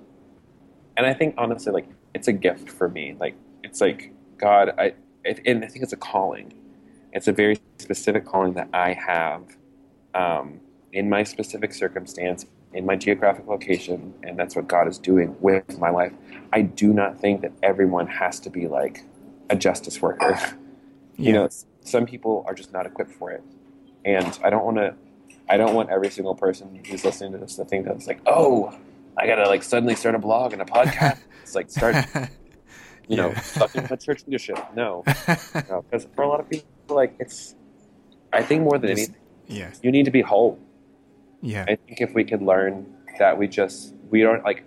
[SPEAKER 3] and I think honestly, like, it's a gift for me. Like, it's like God, I, and I think it's a calling. It's a very specific calling that I have um, in my specific circumstance in my geographic location, and that's what God is doing with my life. I do not think that everyone has to be like a justice worker. Yeah. You know, some people are just not equipped for it, and I don't want to. I don't want every single person who's listening to this to think that it's like, oh, I gotta like suddenly start a blog and a podcast. <laughs> it's like start, you know, talking about church leadership. No, because <laughs> no, for a lot of people, like it's. I think more than anything,
[SPEAKER 1] yeah,
[SPEAKER 3] you need to be whole
[SPEAKER 1] yeah.
[SPEAKER 3] I think if we could learn that we just we don't like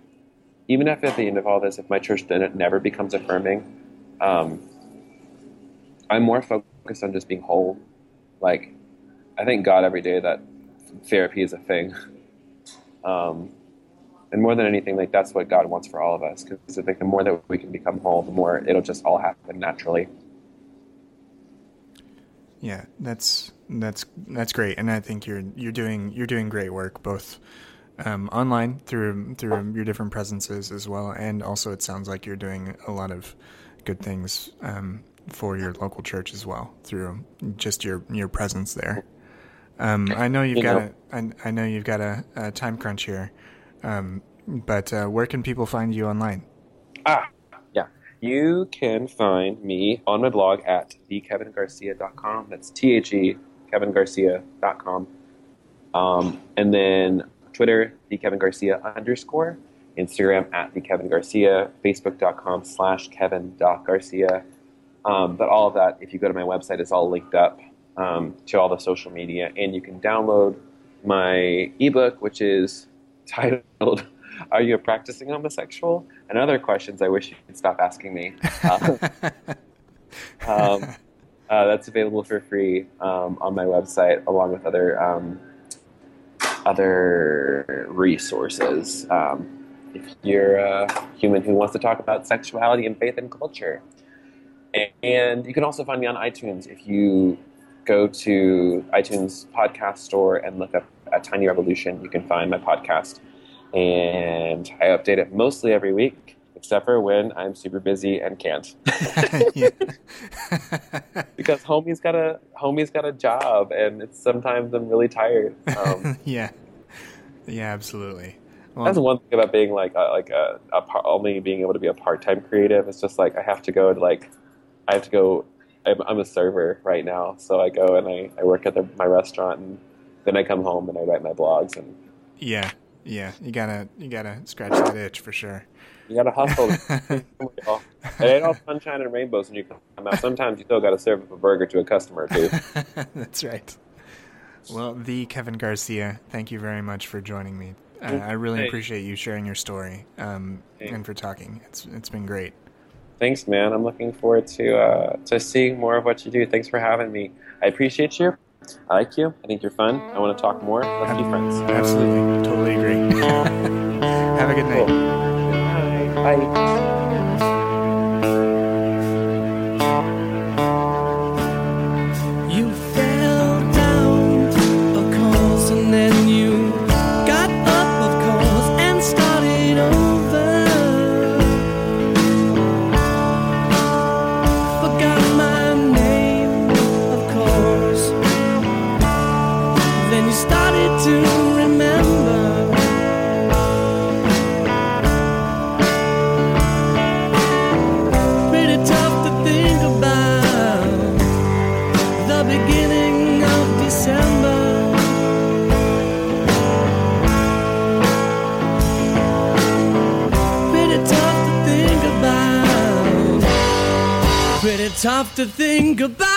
[SPEAKER 3] even if at the end of all this, if my church then it never becomes affirming, um, I'm more focused on just being whole. Like, I thank God every day that therapy is a thing. <laughs> Um, and more than anything, like that's what God wants for all of us. Because I think the more that we can become whole, the more it'll just all happen naturally.
[SPEAKER 1] Yeah, that's that's that's great, and I think you're you're doing you're doing great work both um, online through through your different presences as well, and also it sounds like you're doing a lot of good things um, for your local church as well through just your your presence there. Um, I know you've you got know. a I, I know you've got a, a time crunch here, um, but uh, where can people find you online?
[SPEAKER 3] Ah, yeah, you can find me on my blog at thekevingarcia.com. That's T H E kevingarcia.com. Um, and then Twitter, the Kevin Garcia underscore, Instagram at the Kevin Garcia, Facebook.com slash Kevin Garcia. Um, but all of that, if you go to my website, is all linked up um, to all the social media, and you can download my ebook, which is <laughs> titled "Are You a Practicing Homosexual?" and other questions I wish you could stop asking me. <laughs> Um, um, uh, that's available for free um, on my website, along with other um, other resources. Um, if you're a human who wants to talk about sexuality and faith and culture, and you can also find me on iTunes if you go to iTunes podcast store and look up a Tiny Revolution. You can find my podcast, and I update it mostly every week except for when I'm super busy and can't. <laughs> because homie's got a homie's got a job, and it's sometimes I'm really tired. Um, <laughs>
[SPEAKER 1] yeah, yeah, absolutely.
[SPEAKER 3] Well, that's one thing about being like a, like a, a only being able to be a part time creative. It's just like I have to go to like I have to go. I'm, I'm a server right now, so I go and I, I work at the, my restaurant, and then I come home and I write my blogs and.
[SPEAKER 1] Yeah, yeah, you gotta you gotta scratch that itch for sure.
[SPEAKER 3] You gotta hustle. it ain't all sunshine and rainbows when you come out. Sometimes you still gotta serve up a burger to a customer too. <laughs>
[SPEAKER 1] That's right. Well, the Kevin Garcia, thank you very much for joining me. Uh, I really hey. appreciate you sharing your story um, hey. and for talking. It's it's been great.
[SPEAKER 3] Thanks, man. I'm looking forward to uh, to seeing more of what you do. Thanks for having me. I appreciate you. I like you. I think you're fun. I want to talk more. Let's be friends.
[SPEAKER 1] Absolutely. Totally agree. <laughs> Have a good night.
[SPEAKER 3] Cool. Bye. Bye.
[SPEAKER 4] Tough to think about.